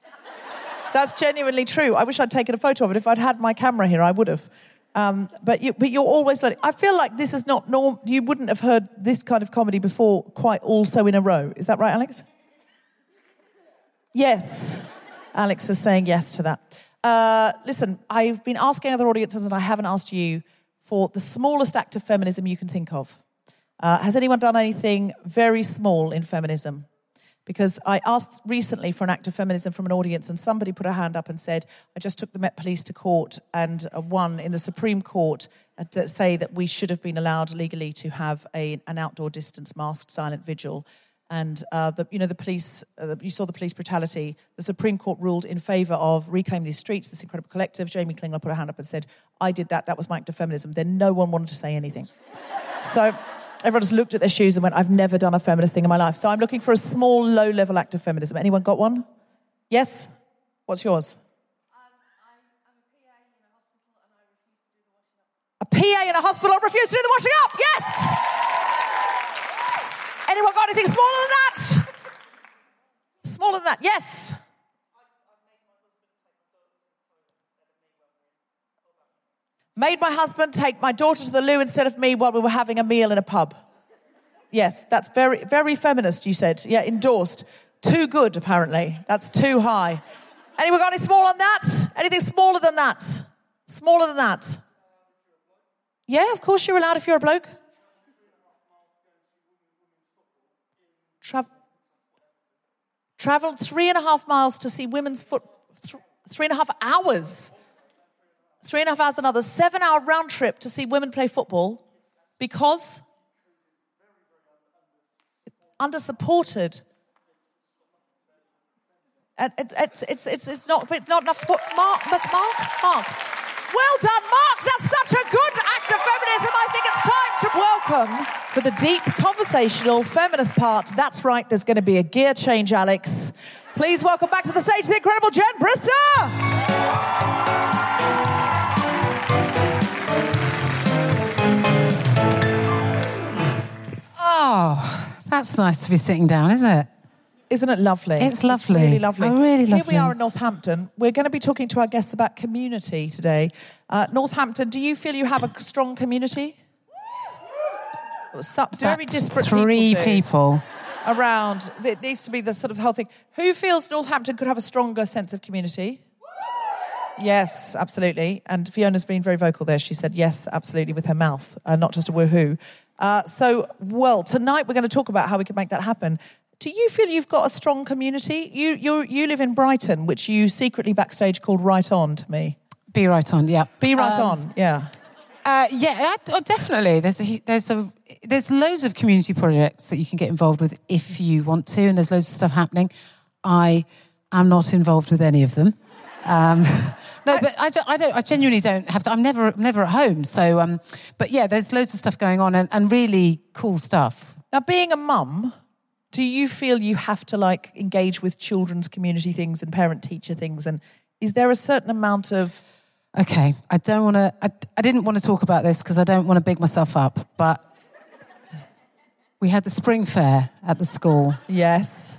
That's genuinely true. I wish I'd taken a photo of it. If I'd had my camera here, I would have. Um, but you, but you're always learning. I feel like this is not norm. You wouldn't have heard this kind of comedy before, quite also in a row. Is that right, Alex? Yes. Alex is saying yes to that. Uh, listen, I've been asking other audiences, and I haven't asked you for the smallest act of feminism you can think of. Uh, has anyone done anything very small in feminism? Because I asked recently for an act of feminism from an audience, and somebody put a hand up and said, I just took the Met Police to court and uh, won in the Supreme Court uh, to say that we should have been allowed legally to have a, an outdoor distance masked silent vigil and uh, the, you know the police. Uh, you saw the police brutality. The Supreme Court ruled in favour of reclaiming these streets. This incredible collective. Jamie Klingler put her hand up and said, "I did that. That was my act of feminism." Then no one wanted to say anything. so everyone just looked at their shoes and went, "I've never done a feminist thing in my life." So I'm looking for a small, low-level act of feminism. Anyone got one? Yes. What's yours? A PA in a hospital refused to do the washing up. Yes. Anyone got anything smaller than that? Smaller than that? Yes. Made my husband take my daughter to the loo instead of me while we were having a meal in a pub. Yes, that's very, very feminist, you said. Yeah, endorsed. Too good, apparently. That's too high. Anyone got any smaller than that? Anything smaller than that? Smaller than that? Yeah, of course you're allowed if you're a bloke. Tra- traveled three and a half miles to see women's foot, th- three and a half hours. Three and a half hours, another seven hour round trip to see women play football because under supported. And it, it's, it's, it's, it's not, it's not enough support. Mark, but Mark, Mark. Well done, Mark. That's such a good act of feminism. I think it's time to welcome for the deep conversational feminist part. That's right, there's going to be a gear change, Alex. Please welcome back to the stage the incredible Jen Brister. Oh, that's nice to be sitting down, isn't it? Isn't it lovely? It's lovely. really lovely. Oh, really lovely. Here we are in Northampton. We're going to be talking to our guests about community today. Uh, Northampton, do you feel you have a strong community? Very disparate three people, people. around. It needs to be the sort of whole thing. Who feels Northampton could have a stronger sense of community? Yes, absolutely. And Fiona's been very vocal there. She said yes, absolutely, with her mouth, uh, not just a woohoo. Uh, so, well, tonight we're going to talk about how we can make that happen. Do you feel you've got a strong community? You, you, you live in Brighton, which you secretly backstage called Right On to me. Be right on, yeah. Be right Um, on, yeah. Uh, yeah, uh, definitely. There's a, there's a there's loads of community projects that you can get involved with if you want to, and there's loads of stuff happening. I am not involved with any of them. Um, no, but I don't, I don't. I genuinely don't have to. I'm never never at home. So, um, but yeah, there's loads of stuff going on and, and really cool stuff. Now, being a mum, do you feel you have to like engage with children's community things and parent teacher things? And is there a certain amount of Okay, I don't want to. I, I didn't want to talk about this because I don't want to big myself up. But we had the spring fair at the school. yes?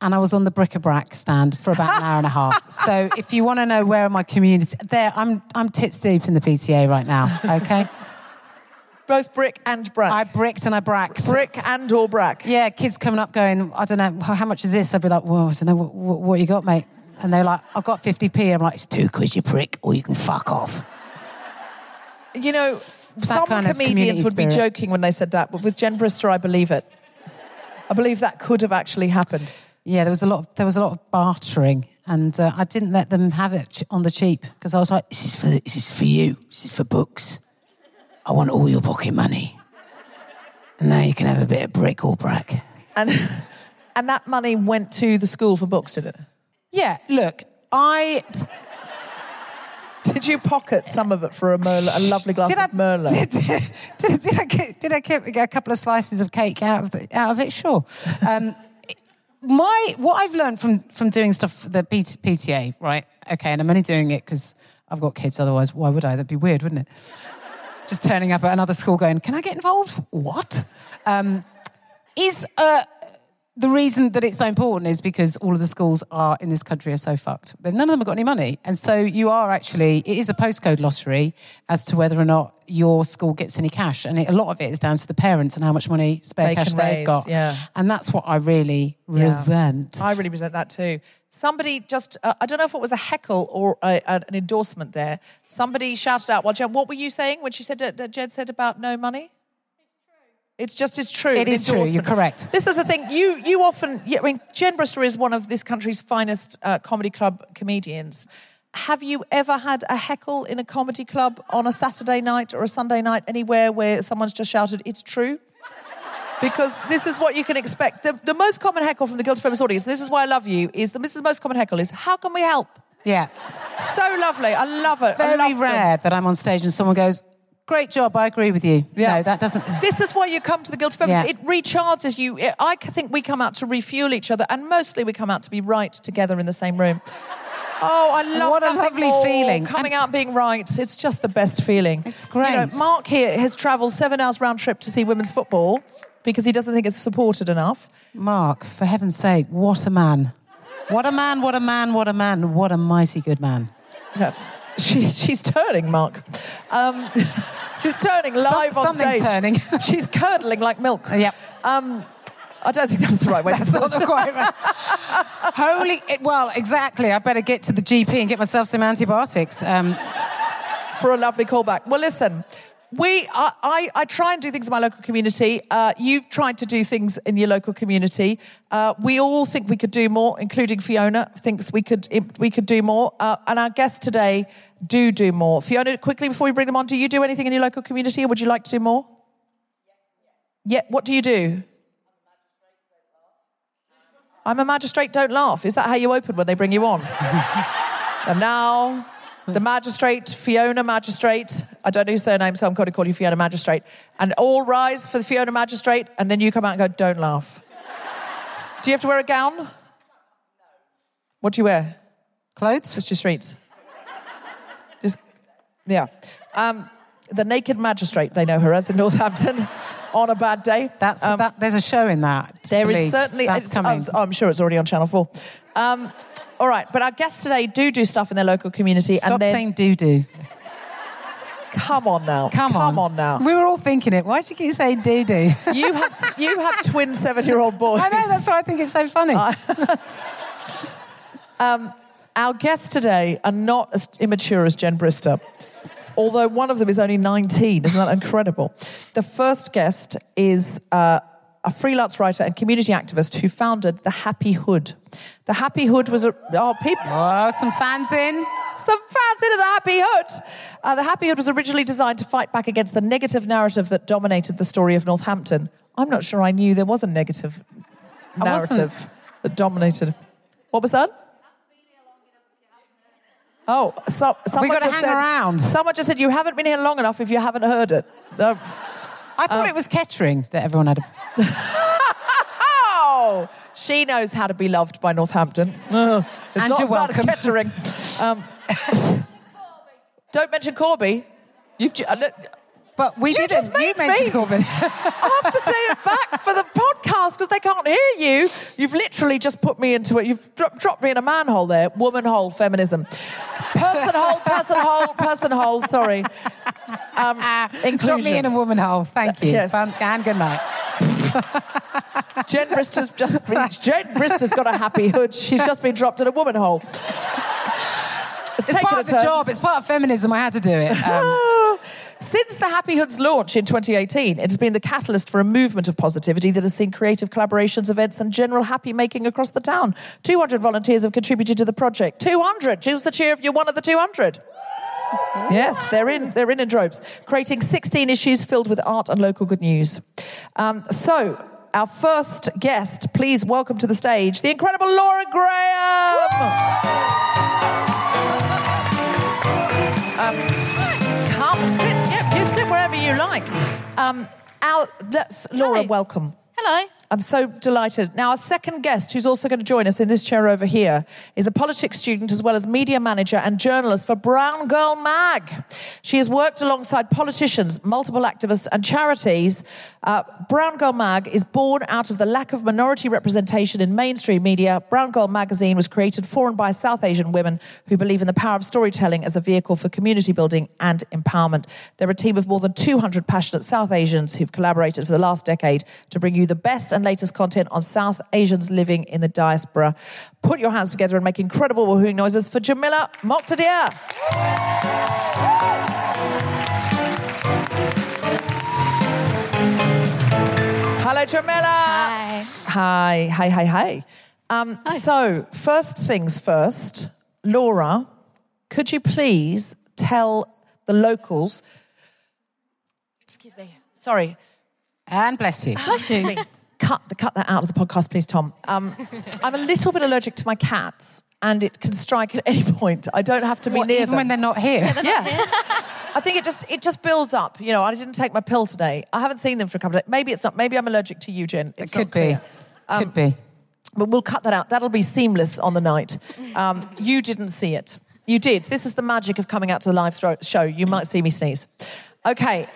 and I was on the bric-a-brac stand for about an hour and a half. So if you want to know where my community, there, I'm I'm tits deep in the PTA right now. Okay, Both brick and brack. I bricked and I bracked. brick and or brack. Yeah, kids coming up going, I don't know how much is this. I'd be like, well, I don't know what, what, what you got, mate. And they're like, I've got 50p. I'm like, it's two quid, you prick, or you can fuck off. You know, some comedians would be joking when they said that, but with Jen Brister, I believe it. I believe that could have actually happened. Yeah, there was a lot. Of, there was a lot of bartering, and uh, I didn't let them have it on the cheap because I was like, "This is for this is for you. This is for books. I want all your pocket money, and now you can have a bit of brick or brack." And and that money went to the school for books, did it? Yeah, look, I Did you pocket some of it for a Merlot, a lovely glass did. I of Merlot? did, did, did I get, did I get a couple of slices of cake out of the, out of it? Sure. Um, my what I've learned from from doing stuff for the PT, PTA, right? Okay, and I'm only doing it because I've got kids. Otherwise, why would I? That'd be weird, wouldn't it? Just turning up at another school, going, "Can I get involved?" What? Um, is uh, the reason that it's so important is because all of the schools are in this country are so fucked. None of them have got any money, and so you are actually it is a postcode lottery as to whether or not your school gets any cash, and it, a lot of it is down to the parents and how much money spare They cash they've raise, got. yeah. and that's what I really Yeah. resent. I really resent that too. Somebody just, uh, I don't know if it was a heckle or a, an endorsement there. Somebody shouted out, well, Jen, what were you saying when she said that, that Jen said about no money? It's just as true. It is true, you're correct. This is the thing. You you often. yeah, I mean, Jen Brister is one of this country's finest uh, comedy club comedians. Have you ever had a heckle in a comedy club on a Saturday night or a Sunday night anywhere where someone's just shouted, "It's true"? because this is what you can expect. The, the most common heckle from the Guilty Feminist audience, and this is why I love you, is the this is the most common heckle is how can we help? Yeah. So lovely. I love it. I Very love them. rare that I'm on stage and someone goes, "Great job, I agree with you." Yeah. No, that doesn't. This is why you come to the Guilty Feminist. Yeah. It recharges you. It- I think we come out to refuel each other, and mostly we come out to be right together in the same room. Oh, I love What a lovely more. feeling. Coming And- out being right. It's just the best feeling. It's You know, great. Mark here has travelled seven hours round trip to see women's football because he doesn't think it's supported enough. Mark, for heaven's sake, what a man! What a man! What a man! What a man! What a mighty good man! Yeah. She, she's turning, Mark. Um, she's turning live on something's stage. turning. she's curdling like milk. Yep. Um, I don't think that's the right way That's to not the quite right. Holy, it- well, exactly. I better get to the GP and get myself some antibiotics. Um, for a lovely callback. Well, listen, we I, I, I try and do things in my local community. Uh, you've tried to do things in your local community. Uh, we all think we could do more, including Fiona thinks we could we could do more. Uh, and our guests today do do more. Fiona, quickly before we bring them on, do you do anything in your local community, or would you like to do more? Yeah. What do you do? I'm a magistrate. Don't laugh. Is that how you open when they bring you on? and now the magistrate, Fiona Magistrate. I don't know your surname, so I'm going to call you Fiona Magistrate. And all rise for the Fiona Magistrate, and then you come out and go, don't laugh. do you have to wear a gown? What do you wear? clothes? Just your streets. Just, yeah. Um, the Naked Magistrate, they know her as in Northampton, on a bad day. That's Um, that. There's a show in that. there is certainly. that's coming. I'm, I'm sure it's already on Channel 4. Um, all right, but our guests today do do stuff in their local community. Stop and then, saying do do. Come on now. Come on. Come on now. We were all thinking it. Why do you keep saying do do? You have you have twin seven year old boys. I know. That's why I think it's so funny. Our guests today are not as immature as Jen Brister, although one of them is only 19. Isn't that incredible? The first guest is uh, a freelance writer and community activist who founded the Happy Hood. The Happy Hood was a oh people. oh, some fans in. Some fans into the Happy Hood. Uh, the Happy Hood was originally designed to fight back against the negative narrative that dominated the story of Northampton. I'm not sure I knew there was a negative narrative that dominated. What was that? Oh, so, someone gotta hang said, around. Someone just said you haven't been here long enough if you haven't heard it. I thought it was Kettering that everyone had. A... Oh, she knows how to be loved by Northampton. Ugh, it's And not you're as bad as welcome. Kettering. Um, don't mention Corby. You've ju- uh, look, But we You didn't. just you made mentioned me. Corbyn. I have to say it back for the podcast because they can't hear you. You've literally just put me into it. You've dro- dropped me in a manhole there. Woman hole, feminism. Person hole, person hole, person hole. Sorry. Um. Drop me in a woman hole. Thank you. Yes. Fun- And good night. Jen Brister's just been, Jen Brister's got a happy hood. She's just been dropped in a woman hole. It's taken part of the turn. job. It's part of feminism. I had to do it. Um, Since the Happy Hood's launch in 2018, it has been the catalyst for a movement of positivity that has seen creative collaborations, events, and general happy making across the town. 200 volunteers have contributed to the project. 200! Choose the cheer if you're one of the 200. Yes, they're in. They're in in droves, creating 16 issues filled with art and local good news. Um, so, our first guest, please welcome to the stage the incredible Laura Graham. Um, come sit. Yep, you sit wherever you like. Um, our, let's, Laura, Hi. welcome. Hello. I'm so delighted. Now, our second guest, who's also going to join us in this chair over here, is a politics student as well as media manager and journalist for Brown Girl Mag. She has worked alongside politicians, multiple activists, and charities. Uh, Brown Girl Mag is born out of the lack of minority representation in mainstream media. Brown Girl magazine was created for and by South Asian women who believe in the power of storytelling as a vehicle for community building and empowerment. They're a team of more than 200 passionate South Asians who've collaborated for the last decade to bring you the best and latest content on South Asians living in the diaspora. Put your hands together and make incredible woohooing noises for Jamilah Moktadir. Hello, Jamilah. Hi. Hi, hi, hi, hi. Um, So, first things first, Laura, could you please tell the locals? Excuse me. Sorry. And bless you. Bless you. cut, the, cut that out of the podcast, please, Tom. Um, I'm a little bit allergic to my cats, and it can strike at any point. I don't have to be What, near even them. when they're not here? yeah. I think it just it just builds up. You know, I didn't take my pill today. I haven't seen them for a couple of days. Maybe it's not. Maybe I'm allergic to Eugen. It's It could be. clear. could be. But we'll cut that out. That'll be seamless on the night. Um, you didn't see it. You did. This is the magic of coming out to the live show. You might see me sneeze. Okay.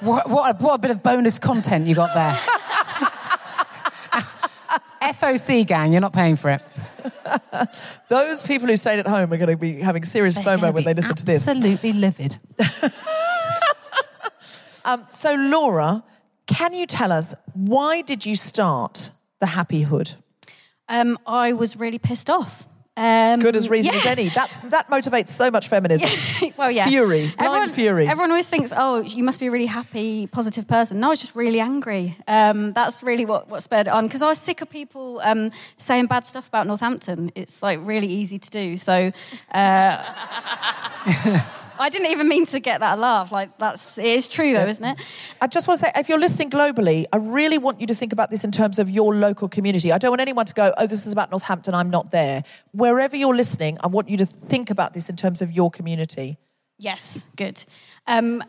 What, what, a, what a bit of bonus content you got there. FOC gang, you're not paying for it. Those people who stayed at home are going to be having serious FOMO when they listen to this. Absolutely livid. Um, so, Laura, can you tell us why did you start the Happy Hood? Um, I was really pissed off. Um, Good as reason as any. That's that motivates so much feminism. well, yeah. Fury, everyone, fury. Everyone always thinks, oh, you must be a really happy, positive person. No, I was just really angry. Um, that's really what, what spurred it on. Because I was sick of people um, saying bad stuff about Northampton. It's like really easy to do. So uh, I didn't even mean to get that laugh. Like that's it is true though, isn't it? I just want to say, if you're listening globally, I really want you to think about this in terms of your local community. I don't want anyone to go, oh, this is about Northampton, I'm not there. Wherever you're listening, I want you to think about this in terms of your community. Yes, good. Um,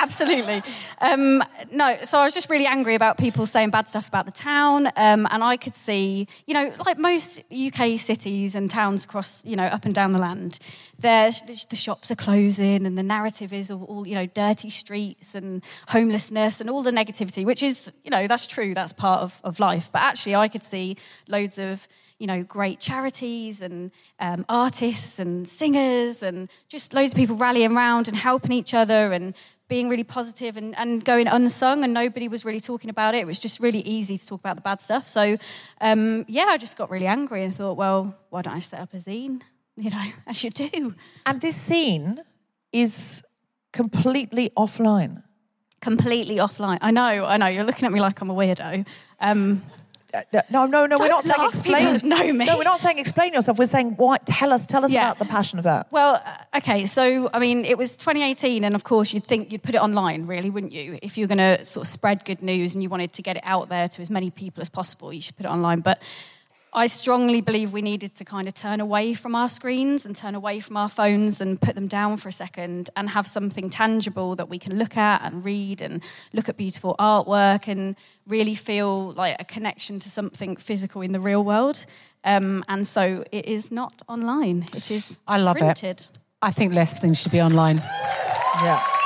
absolutely. Um, no, so I was just really angry about people saying bad stuff about the town, um, and I could see, you know, like most UK cities and towns across, you know, up and down the land, the shops are closing, and the narrative is all, all, you know, dirty streets and homelessness and all the negativity, which is, you know, that's true. That's part of, of life. But actually, I could see loads of you know, great charities and um, artists and singers and just loads of people rallying around and helping each other and being really positive and, and going unsung and nobody was really talking about it. It was just really easy to talk about the bad stuff. So, um, yeah, I just got really angry and thought, well, why don't I set up a zine? You know, I should do. And this zine is completely offline. Completely offline. I know, I know. You're looking at me like I'm a weirdo. Um, No, no, no. we're Don't saying explain. know me. No, we're not saying explain yourself. We're saying why. Tell us. Tell us Yeah. about the passion of that. Well, uh, okay, so I mean, it was 2018, and of course, you'd think you'd put it online, really, wouldn't you? If you're going to sort of spread good news and you wanted to get it out there to as many people as possible, you should put it online. But I strongly believe we needed to kind of turn away from our screens and turn away from our phones and put them down for a second and have something tangible that we can look at and read and look at beautiful artwork and really feel like a connection to something physical in the real world. Um, and so it is not online. It is I love printed. it. I think less things should be online. Yeah.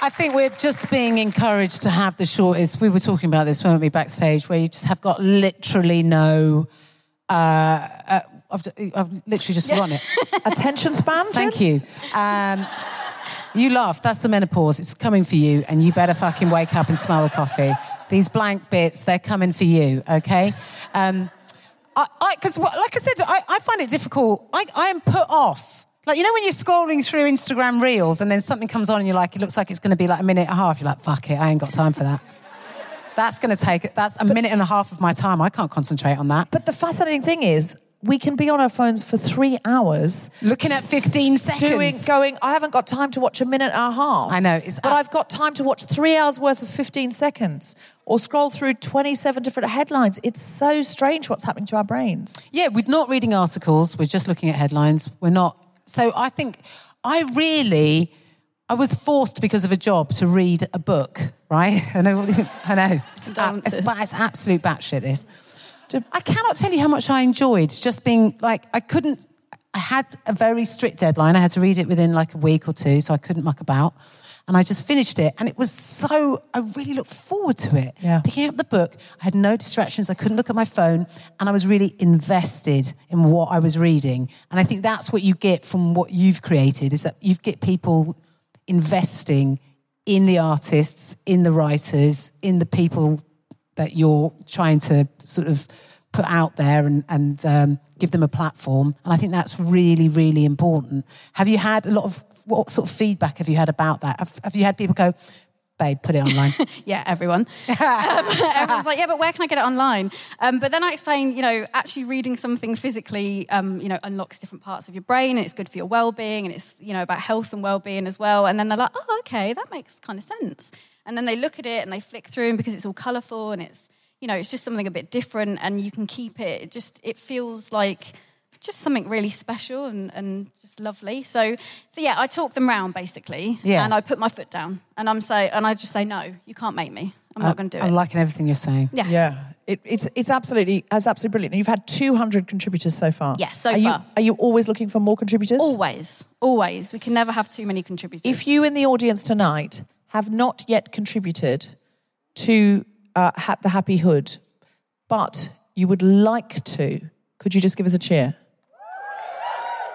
I think we're just being encouraged to have the shortest. We were talking about this, weren't we, backstage, where you just have got literally no. Uh, uh, I've, I've literally just forgotten it. Attention span. Thank you. Um, you laugh. That's the menopause. It's coming for you, and you better fucking wake up and smell the coffee. These blank bits, they're coming for you. Okay. Um, I, because like I said, I, I find it difficult. I, I am put off. Like you know when you're scrolling through Instagram Reels and then something comes on and you're like, it looks like it's going to be like a minute and a half. You're like, fuck it, I ain't got time for that. That's going to take that's a minute and a half of my time. I can't concentrate on that. But the fascinating thing is, we can be on our phones for three hours, Looking at 15 seconds. doing, going. I haven't got time to watch a minute and a half. I know, it's but up- I've got time to watch three hours worth of fifteen seconds, or scroll through twenty-seven different headlines. It's so strange what's happening to our brains. Yeah, we're not reading articles. We're just looking at headlines. We're not. So I think I really, I was forced because of a job to read a book. Right? I know. I know. It's, Don't. it's, it's absolute batshit. This. I cannot tell you how much I enjoyed just being like I couldn't. I had a very strict deadline. I had to read it within like a week or two, so I couldn't muck about. And I just finished it, and it was so. I really looked forward to it. Yeah. Picking up the book, I had no distractions. I couldn't look at my phone, and I was really invested in what I was reading. And I think that's what you get from what you've created is that you get people investing in the artists, in the writers, in the people that you're trying to sort of put out there and, and um, give them a platform. And I think that's really, really important. Have you had a lot of, what sort of feedback have you had about that? Have, have you had people go, babe, put it online? yeah, everyone. um, everyone's like, yeah, but where can I get it online? Um, but then I explain, you know, actually reading something physically, um, you know, unlocks different parts of your brain, and it's good for your well-being, and it's, you know, about health and well-being as well. And then they're like, oh, okay, that makes kind of sense. and then they look at it and they flick through, and because it's all colourful and it's you know it's just something a bit different, and you can keep it. It just it feels like just something really special and, and just lovely. So so yeah, I talk them round basically, Yeah. and I put my foot down, and I'm say and I just say no, you can't make me. I'm not going to do it. I'm liking everything you're saying. Yeah. Yeah. It, it's it's absolutely it's absolutely brilliant. And you've had 200 contributors so far. Yes, so are You, far. are you always looking for more contributors? Always, always. We can never have too many contributors. If you in the audience tonight have not yet contributed to uh, the Happy Hood, but you would like to, could you just give us a cheer?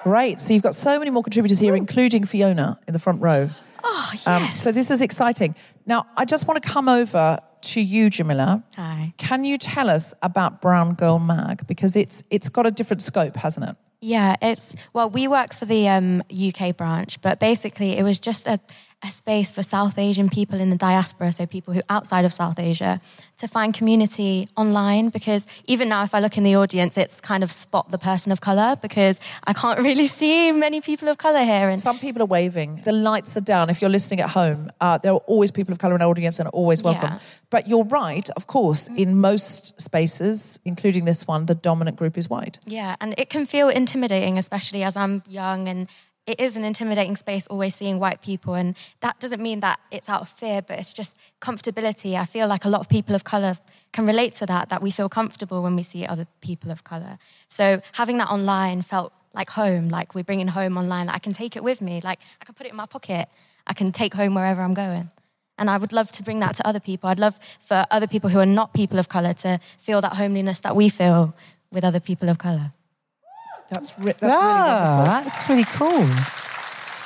Great. So you've got so many more contributors here, including Fiona in the front row. oh yes. Um, so this is exciting. Now, I just want to come over to you, Jamilah. Hi. Can you tell us about Brown Girl Mag? Because it's it's got a different scope, hasn't it? Yeah, it's well, we work for the um, UK branch, but basically it was just a, a space for South Asian people in the diaspora, so people who outside of South Asia, to find community online. Because even now, if I look in the audience, it's kind of spot the person of color because I can't really see many people of color here. And Some people are waving. The lights are down. If you're listening at home, uh, there are always people of colour in our audience and are always welcome. Yeah. But you're right, of course, in most spaces, including this one, the dominant group is white. Yeah, and it can feel intimidating, especially as I'm young, and it is an intimidating space always seeing white people. And that doesn't mean that it's out of fear, but it's just comfortability. I feel like a lot of people of color can relate to that, that we feel comfortable when we see other people of color. So having that online felt like home, like we're bringing home online. I can take it with me, like I can put it in my pocket, I can take home wherever I'm going. And I would love to bring that to other people. I'd love for other people who are not people of color to feel that homeliness that we feel with other people of color. That's, re- that's Ah, really wonderful. that's really cool.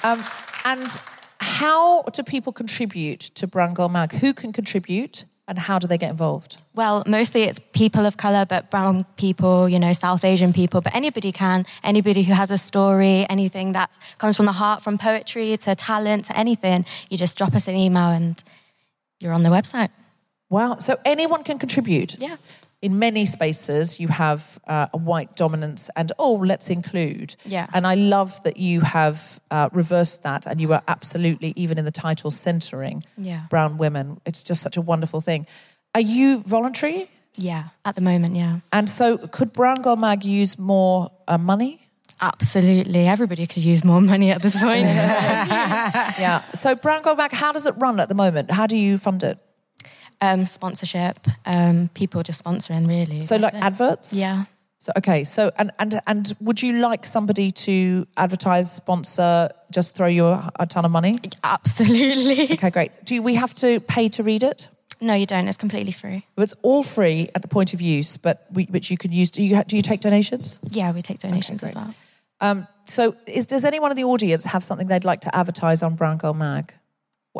Um, and how do people contribute to Brown Girl Mag? Who can contribute and how do they get involved? Well, mostly it's people of color, but brown people, you know, South Asian people, but anybody can. Anybody who has a story, anything that comes from the heart, from poetry to talent to anything, you just drop us an email and you're on the website. Wow. So anyone can contribute? Yeah. In many spaces, you have uh, a white dominance, and oh, let's include. Yeah. And I love that you have uh, reversed that, and you are absolutely, even in the title, centering Yeah. brown women. It's just such a wonderful thing. Are you voluntary? Yeah, at the moment, yeah. And so, could Brown Girl Mag use more uh, money? Absolutely. Everybody could use more money at this point. yeah. So, Brown Girl Mag, how does it run at the moment? How do you fund it? Um, sponsorship, um, people just sponsoring, really. So, like adverts? Yeah. So okay, so and and and would you like somebody to advertise, sponsor, just throw you a, a ton of money? Absolutely. Okay, great. Do we have to pay to read it? No, you don't. It's completely free. It's all free at the point of use, but we, which you can use. Do you do you take donations? Yeah, we take donations as well. Um, so, is, does anyone in the audience have something they'd like to advertise on Brown Girl Mag?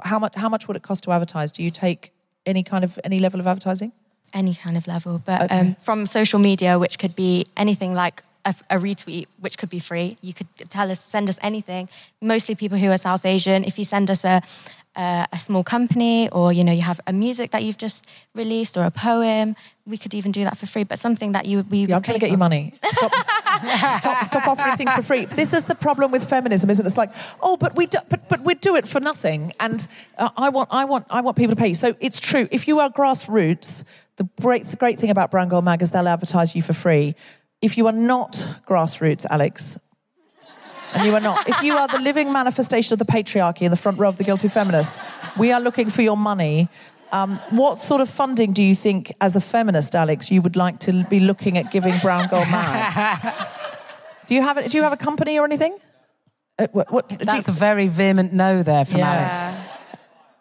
How much? How much would it cost to advertise? Do you take any kind of any level of advertising? Any kind of level, but Okay. um, from social media, which could be anything like a, a retweet, which could be free. You could tell us, send us anything. Mostly people who are South Asian. If you send us a a, a small company, or you know, you have a music that you've just released, or a poem, we could even do that for free. But something that you we Yeah, I'm trying to get you money. Stop, stop, stop offering things for free. This is the problem with feminism, isn't it? It's like, oh, but we do, but but we do it for nothing, and uh, I want I want I want people to pay you. So it's true. If you are grassroots, the great the great thing about Brown Girl Mag is they'll advertise you for free. If you are not grassroots, Alex, and you are not. If you are the living manifestation of the patriarchy in the front row of the guilty feminist, we are looking for your money. Um, what sort of funding do you think, as a feminist, Alex, you would like to be looking at giving Brown Girl Mag? do you have a, Do you have a company or anything? Uh, what, what, That's you- a very vehement no there from Yeah. Alex.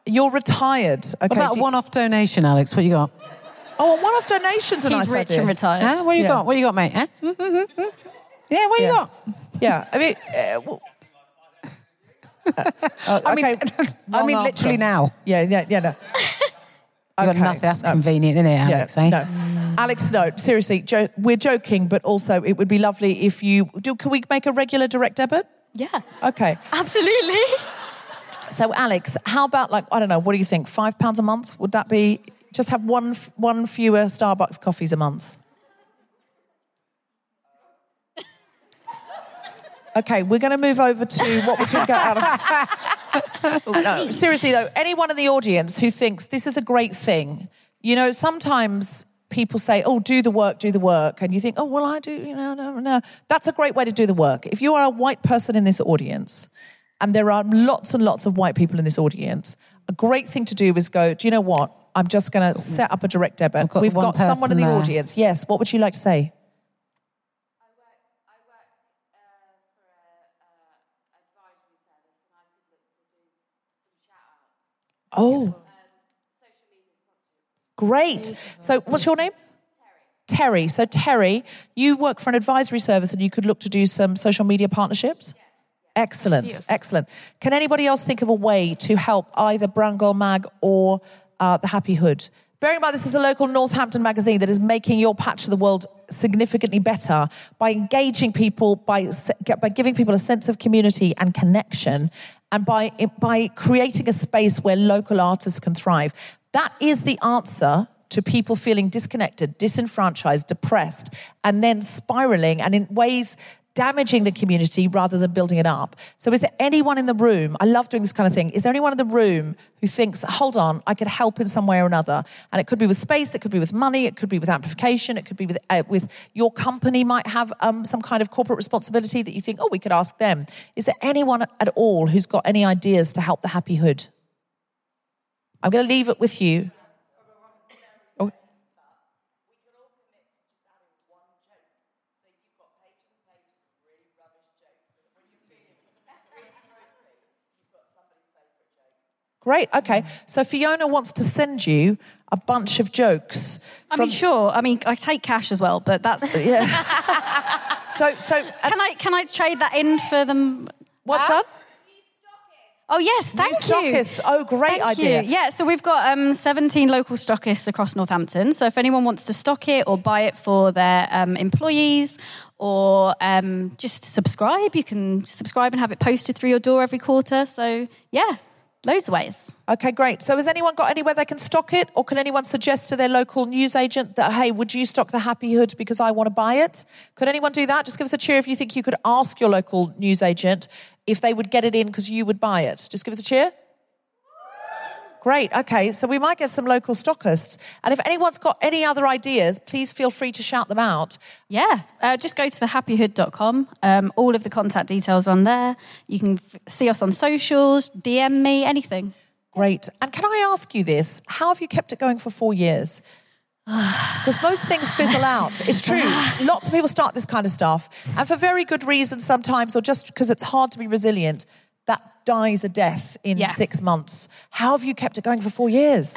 You're retired. Okay. What about do a you- one-off donation, Alex? What you got? Oh, a one-off donation's a He's nice rich idea. and retired. Huh? What you Yeah. got? What you got, mate? Huh? Yeah, what you Yeah. got? Yeah. I mean, uh, well- Uh, I mean, okay. I Wrong mean, answer. literally now. Yeah, yeah, yeah. No. You got Okay. nothing. That's No. convenient, isn't it, Alex? yeah, eh? no. Alex, no, seriously, jo- we're joking, but also it would be lovely if you do. Can we make a regular direct debit? Yeah, Okay. absolutely. So, Alex, how about like I don't know? What do you think? Five pounds a month? Would that be just have one f- one fewer Starbucks coffees a month? Okay, we're going to move over to what we can get out of. no, seriously though, anyone in the audience who thinks this is a great thing, you know, sometimes people say, "Oh, do the work, do the work," and you think, "Oh, well, I do," you know, no, no. That's a great way to do the work. If you are a white person in this audience, and there are lots and lots of white people in this audience, a great thing to do is go. Do you know what? I'm just going to set up a direct debit. got We've got someone in the there. audience. Yes. What would you like to say? Oh. Great. So, what's your name? Terry. So, Terry, you work for an advisory service and you could look to do some social media partnerships? Excellent. Excellent. Can anybody else think of a way to help either Brown Girl Mag or uh, the Happy Hood? Bearing in mind, this is a local Northampton magazine that is making your patch of the world significantly better by engaging people, by, by giving people a sense of community and connection, and by, by creating a space where local artists can thrive. That is the answer to people feeling disconnected, disenfranchised, depressed, and then spiraling and in ways damaging the community rather than building it up. So, is there anyone in the room? I love doing this kind of thing. Is there anyone in the room who thinks, hold on, I could help in some way or another? And it could be with space, it could be with money, it could be with amplification, it could be with, uh, with your company might have um, some kind of corporate responsibility that you think, oh, we could ask them. Is there anyone at all who's got any ideas to help the Happy Hood? I'm going to leave it with you. Oh. Great. Okay. So Fiona wants to send you a bunch of jokes. I mean, sure. I mean, I take cash as well, but that's. yeah. so, so can I can I trade that in for them? What's ah. that? Oh yes, thank you. stockists. Oh, great Thank idea. You. Yeah, so we've got um, 17 local stockists across Northampton. So if anyone wants to stock it or buy it for their um, employees or um, just subscribe, you can subscribe and have it posted through your door every quarter. So yeah, loads of ways. Okay, great. So has anyone got anywhere they can stock it? Or can anyone suggest to their local newsagent that, hey, would you stock the Happy Hood because I want to buy it? Could anyone do that? Just give us a cheer if you think you could ask your local newsagent if they would get it in because you would buy it. Just give us a cheer. Great. Okay, so we might get some local stockists. And if anyone's got any other ideas, please feel free to shout them out. Yeah, uh, just go to thehappyhood.com. Um, all of the contact details are on there. You can f- see us on socials, DM me, anything. Great. And can I ask you this? How have you kept it going for four years? Because most things fizzle out. It's true. Lots of people start this kind of stuff, and for very good reasons sometimes, or just because it's hard to be resilient, that dies a death in Yeah. six months. How have you kept it going for four years?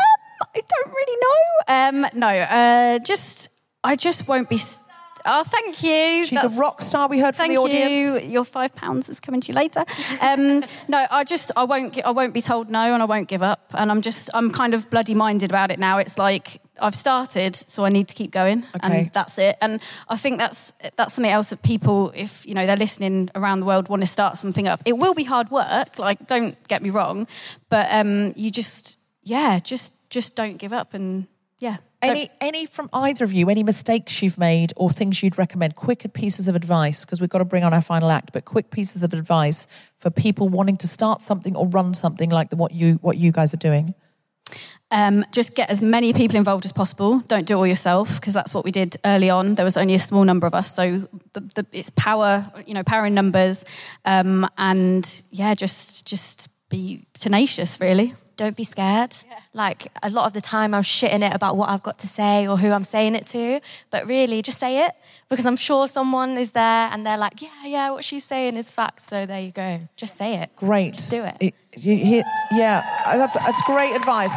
I don't really know. Um, no, uh, just I just won't be. St- oh, thank you. She's a rock star. We heard from the audience. You. Your five pounds is coming to you later. Um, no, I just I won't I won't be told no, and I won't give up. And I'm just I'm kind of bloody minded about it now. It's like I've started, so I need to keep going, Okay. and that's it. And I think that's that's something else that people, if you know they're listening around the world, want to start something up. It will be hard work. Like, don't get me wrong, but um, you just yeah, just just don't give up, and yeah. Any, any from either of you, any mistakes you've made or things you'd recommend, quick pieces of advice, because we've got to bring on our final act, but quick pieces of advice for people wanting to start something or run something like the, what, you, what you guys are doing? Um, just get as many people involved as possible. Don't do it all yourself because that's what we did early on. There was only a small number of us, so the, the, it's power, you know, power in numbers, um, and yeah, just just be tenacious, really. Don't be scared. Like a lot of the time, I'm shitting it about what I've got to say or who I'm saying it to. But really, just say it because I'm sure someone is there and they're like, yeah, yeah, what she's saying is fact. So there you go. Just say it. Great. Just do it. Y- hear- yeah, uh, that's, that's great advice.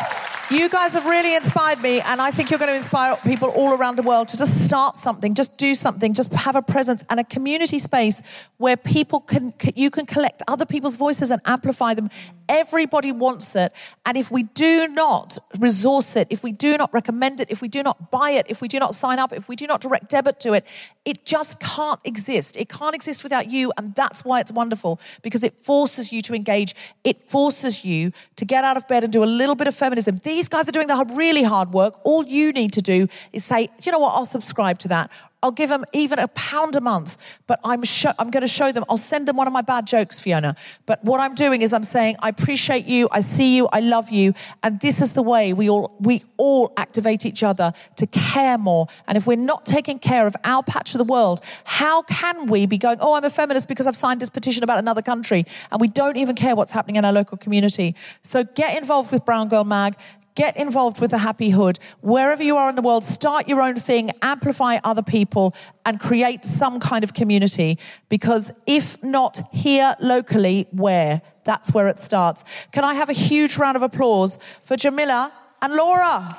You guys have really inspired me, and I think you're going to inspire people all around the world to just start something, just do something, just have a presence and a community space where people can, you can collect other people's voices and amplify them. Everybody wants it, and if we do not resource it, if we do not recommend it, if we do not buy it, if we do not sign up, if we do not direct debit to it, it just can't exist. It can't exist without you, and that's why it's wonderful because it forces you to engage. It forces you to get out of bed and do a little bit of feminism. These guys are doing the really hard work. All you need to do is say, "Do you know what, I'll subscribe to that. I'll give them even a pound a month, but I'm I'm going to show them. I'll send them one of my bad jokes, Fiona. But what I'm doing is I'm saying I appreciate you, I see you, I love you, and this is the way we all we all activate each other to care more. And if we're not taking care of our patch of the world, how can we be going? Oh, I'm a feminist because I've signed this petition about another country, and we don't even care what's happening in our local community. So get involved with Brown Girl Mag. Get involved with the Happy Hood. Wherever you are in the world, start your own thing, amplify other people, and create some kind of community. Because if not here locally, where? That's where it starts. Can I have a huge round of applause for Jamilah and Laura?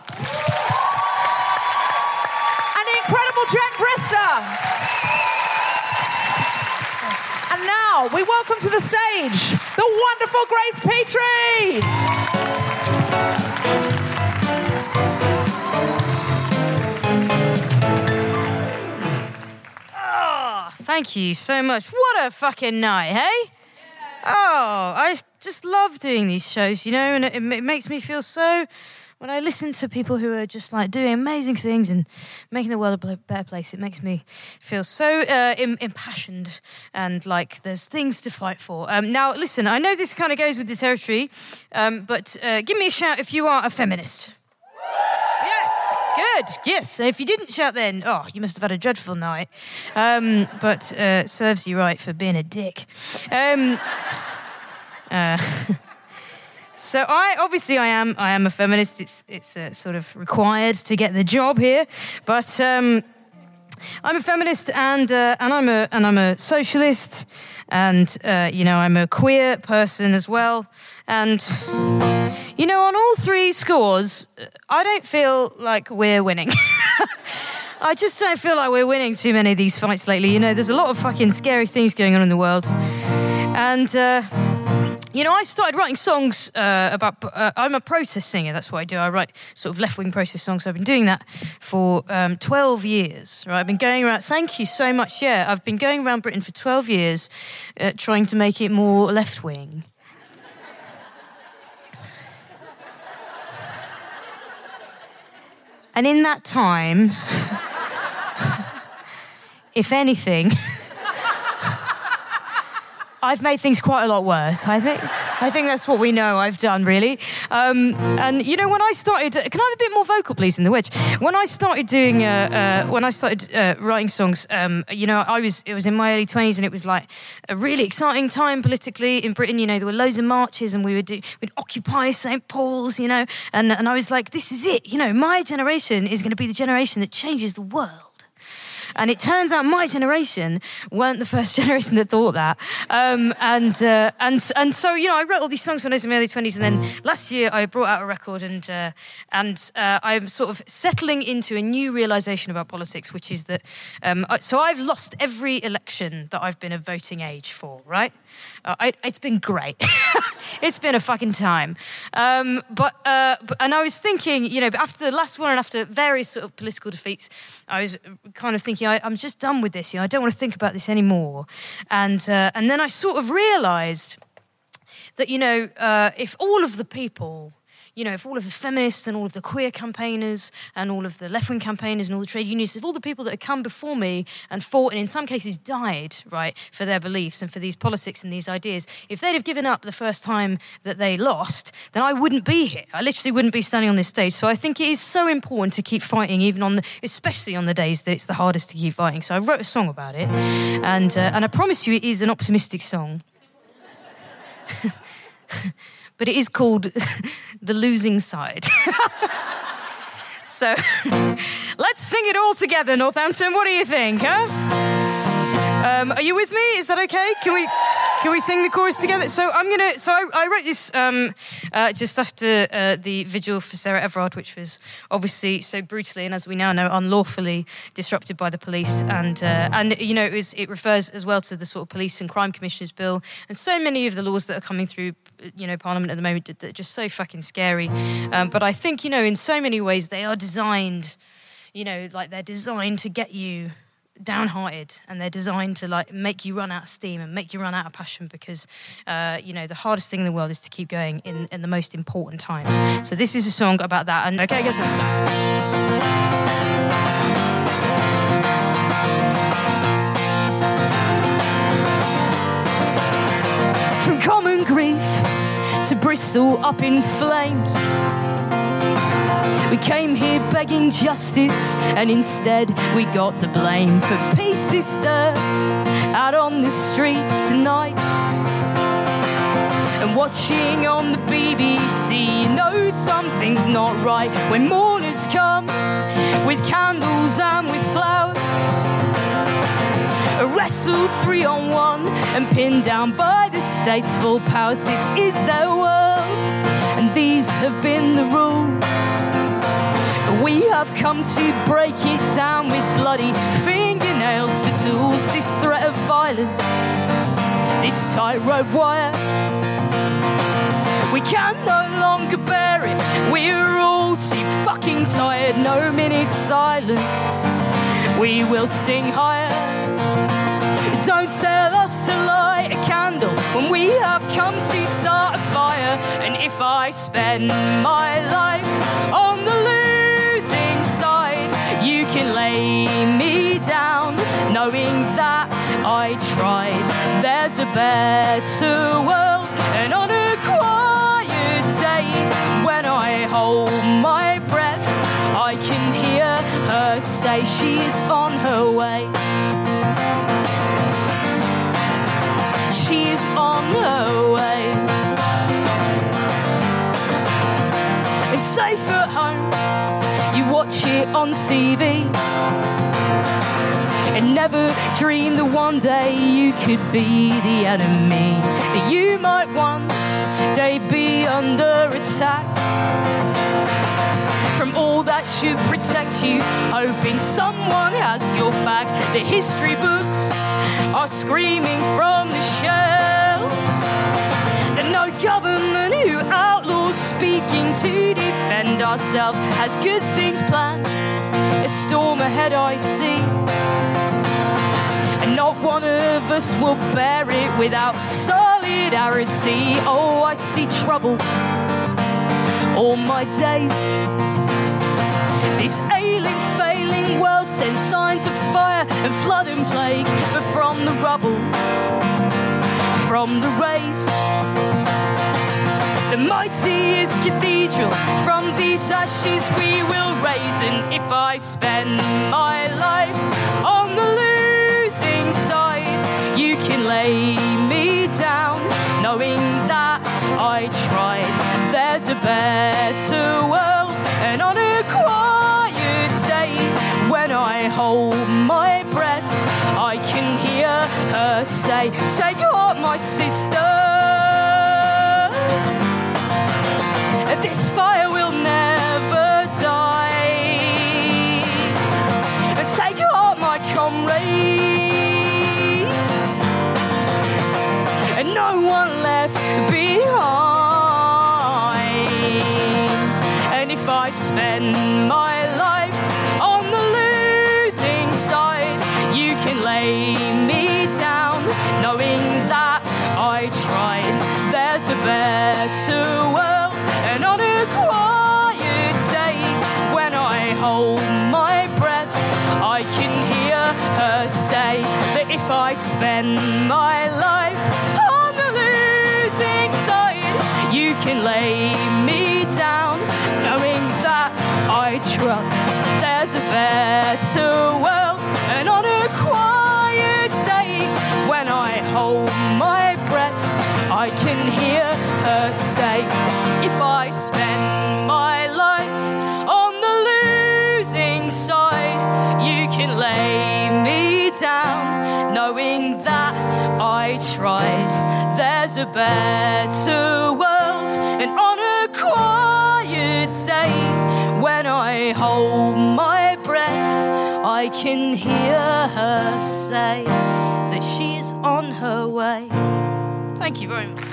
and the incredible Jen Brister. And now we welcome to the stage the wonderful Grace Petrie. Thank you so much. What a fucking night, hey? Oh, I just love doing these shows, you know, and it, it makes me feel so. When I listen to people who are just like doing amazing things and making the world a better place, it makes me feel so uh, Im- impassioned and like there's things to fight for. Um, now, listen, I know this kind of goes with the territory, um, but uh, give me a shout if you are a feminist. Good. Yes. If you didn't shout then, oh, you must have had a dreadful night. Um, but uh, serves you right for being a dick. Um, uh, so I obviously I am I am a feminist. It's it's uh, sort of required to get the job here, but. Um, I'm a feminist and uh, and I'm a and I'm a socialist, and uh, you know I'm a queer person as well. And you know, on all three scores, I don't feel like we're winning. I just don't feel like we're winning too many of these fights lately. You know, there's a lot of fucking scary things going on in the world, and. Uh, you know, I started writing songs uh, about. Uh, I'm a protest singer. That's what I do. I write sort of left wing protest songs. I've been doing that for um, 12 years. Right, I've been going around. Thank you so much. Yeah, I've been going around Britain for 12 years, uh, trying to make it more left wing. And in that time, if anything. I've made things quite a lot worse. I think. I think that's what we know I've done, really. Um, and you know, when I started, can I have a bit more vocal, please, in the wedge? When I started doing, uh, uh, when I started uh, writing songs, um, you know, I was it was in my early twenties, and it was like a really exciting time politically in Britain. You know, there were loads of marches, and we would do, we'd occupy St Paul's, you know, and and I was like, this is it. You know, my generation is going to be the generation that changes the world. And it turns out my generation weren't the first generation that thought that. Um, and, uh, and, and so, you know, I wrote all these songs when I was in my early 20s. And then last year I brought out a record and, uh, and uh, I'm sort of settling into a new realization about politics, which is that, um, so I've lost every election that I've been of voting age for, right? Uh, I, it's been great. it's been a fucking time. Um, but, uh, but, and I was thinking, you know, after the last one and after various sort of political defeats, I was kind of thinking, I, I'm just done with this. You know, I don't want to think about this anymore. And, uh, and then I sort of realized that, you know, uh, if all of the people, you know, if all of the feminists and all of the queer campaigners and all of the left wing campaigners and all the trade unionists, if all the people that have come before me and fought and in some cases died, right, for their beliefs and for these politics and these ideas, if they'd have given up the first time that they lost, then I wouldn't be here. I literally wouldn't be standing on this stage. So I think it is so important to keep fighting, even on the, especially on the days that it's the hardest to keep fighting. So I wrote a song about it, and uh, and I promise you, it is an optimistic song. but it is called The Losing Side. so let's sing it all together, Northampton. What do you think, huh? Um, are you with me? Is that okay? Can we can we sing the chorus together? So I'm gonna. So I, I wrote this um, uh, just after uh, the vigil for Sarah Everard, which was obviously so brutally and, as we now know, unlawfully disrupted by the police. And uh, and you know it, was, it refers as well to the sort of police and crime commissioners bill and so many of the laws that are coming through, you know, Parliament at the moment that are just so fucking scary. Um, but I think you know in so many ways they are designed, you know, like they're designed to get you downhearted and they're designed to like make you run out of steam and make you run out of passion because uh, you know the hardest thing in the world is to keep going in, in the most important times. So this is a song about that and okay i guess From common grief to Bristol up in flames. We came here begging justice, and instead we got the blame for peace disturbed out on the streets tonight. And watching on the BBC, you know something's not right when mourners come with candles and with flowers. Wrestled three on one and pinned down by the state's full powers. This is their world, and these have been the rules. We have come to break it down with bloody fingernails for tools. This threat of violence, this tightrope wire. We can no longer bear it. We're all too fucking tired. No minute silence. We will sing higher. Don't tell us to light a candle when we have come to start a fire. And if I spend my life on knowing that I tried. There's a better world, and on a quiet day, when I hold my breath, I can hear her say she's on her way. She's on her way. It's safe at home, you watch it on TV. And never dream that one day you could be the enemy. That you might one day be under attack from all that should protect you, hoping someone has your back. The history books are screaming from the shelves. And no government who outlaws speaking to defend ourselves has good things planned. A storm ahead, I see. And not one of us will bear it without solidarity. Oh, I see trouble all my days. This ailing, failing world sends signs of fire and flood and plague, but from the rubble, from the race, the mightiest cathedral from these ashes we will raise. And if I spend my life on the losing side, you can lay me down, knowing that I tried. There's a better world, and on a quiet day, when I hold my breath, I can hear her say, Take heart, my sisters. I spend my life on the losing side, you can lay me down, knowing that I tried. A better world, and on a quiet day, when I hold my breath, I can hear her say that she's on her way. Thank you very much.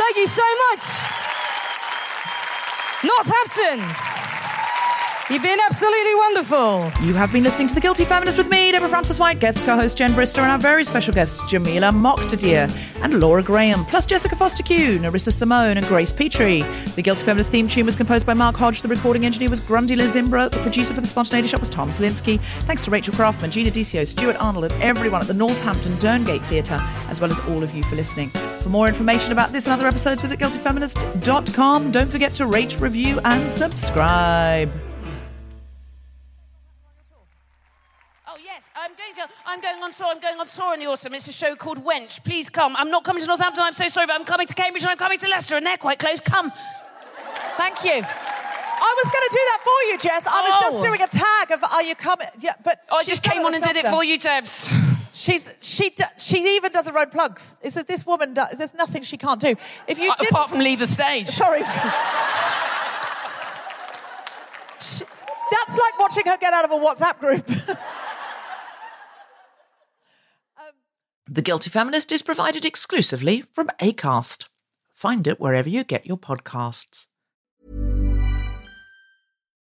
Thank you so much. Northampton. You've been absolutely wonderful. You have been listening to The Guilty Feminist with me, Deborah Frances-White, guest co-host Jen Brister, and our very special guests Jamilah Moktadir and Laura Graham, plus Jessica Foster Q, Nerissa Simmone, and Grace Petrie. The Guilty Feminist theme tune was composed by Mark Hodge. The recording engineer was Grundy Lizimbra. The producer for The Spontaneity Shop was Tom Salinsky. Thanks to Rachel Craftman, Gina Dicio, Stuart Arnold, and everyone at the Northampton Derngate Theatre, as well as all of you for listening. For more information about this and other episodes, visit guiltyfeminist.com. Don't forget to rate, review, and subscribe. I'm going to. I'm going on tour. I'm going on tour in the autumn. It's a show called Wench. Please come. I'm not coming to Northampton. I'm so sorry, but I'm coming to Cambridge and I'm coming to Leicester, and they're quite close. Come. Thank you. I was going to do that for you, Jess. I was Oh. just doing a tag of "Are you coming?" Yeah, but I just came on and did it for you, Debs. She's she she even does her own plugs. Is that this woman? Does, there's nothing she can't do. If you Uh, did, apart from leave the stage. sorry. She- That's like watching her get out of a WhatsApp group. The Guilty Feminist is provided exclusively from ACAST. Find it wherever you get your podcasts.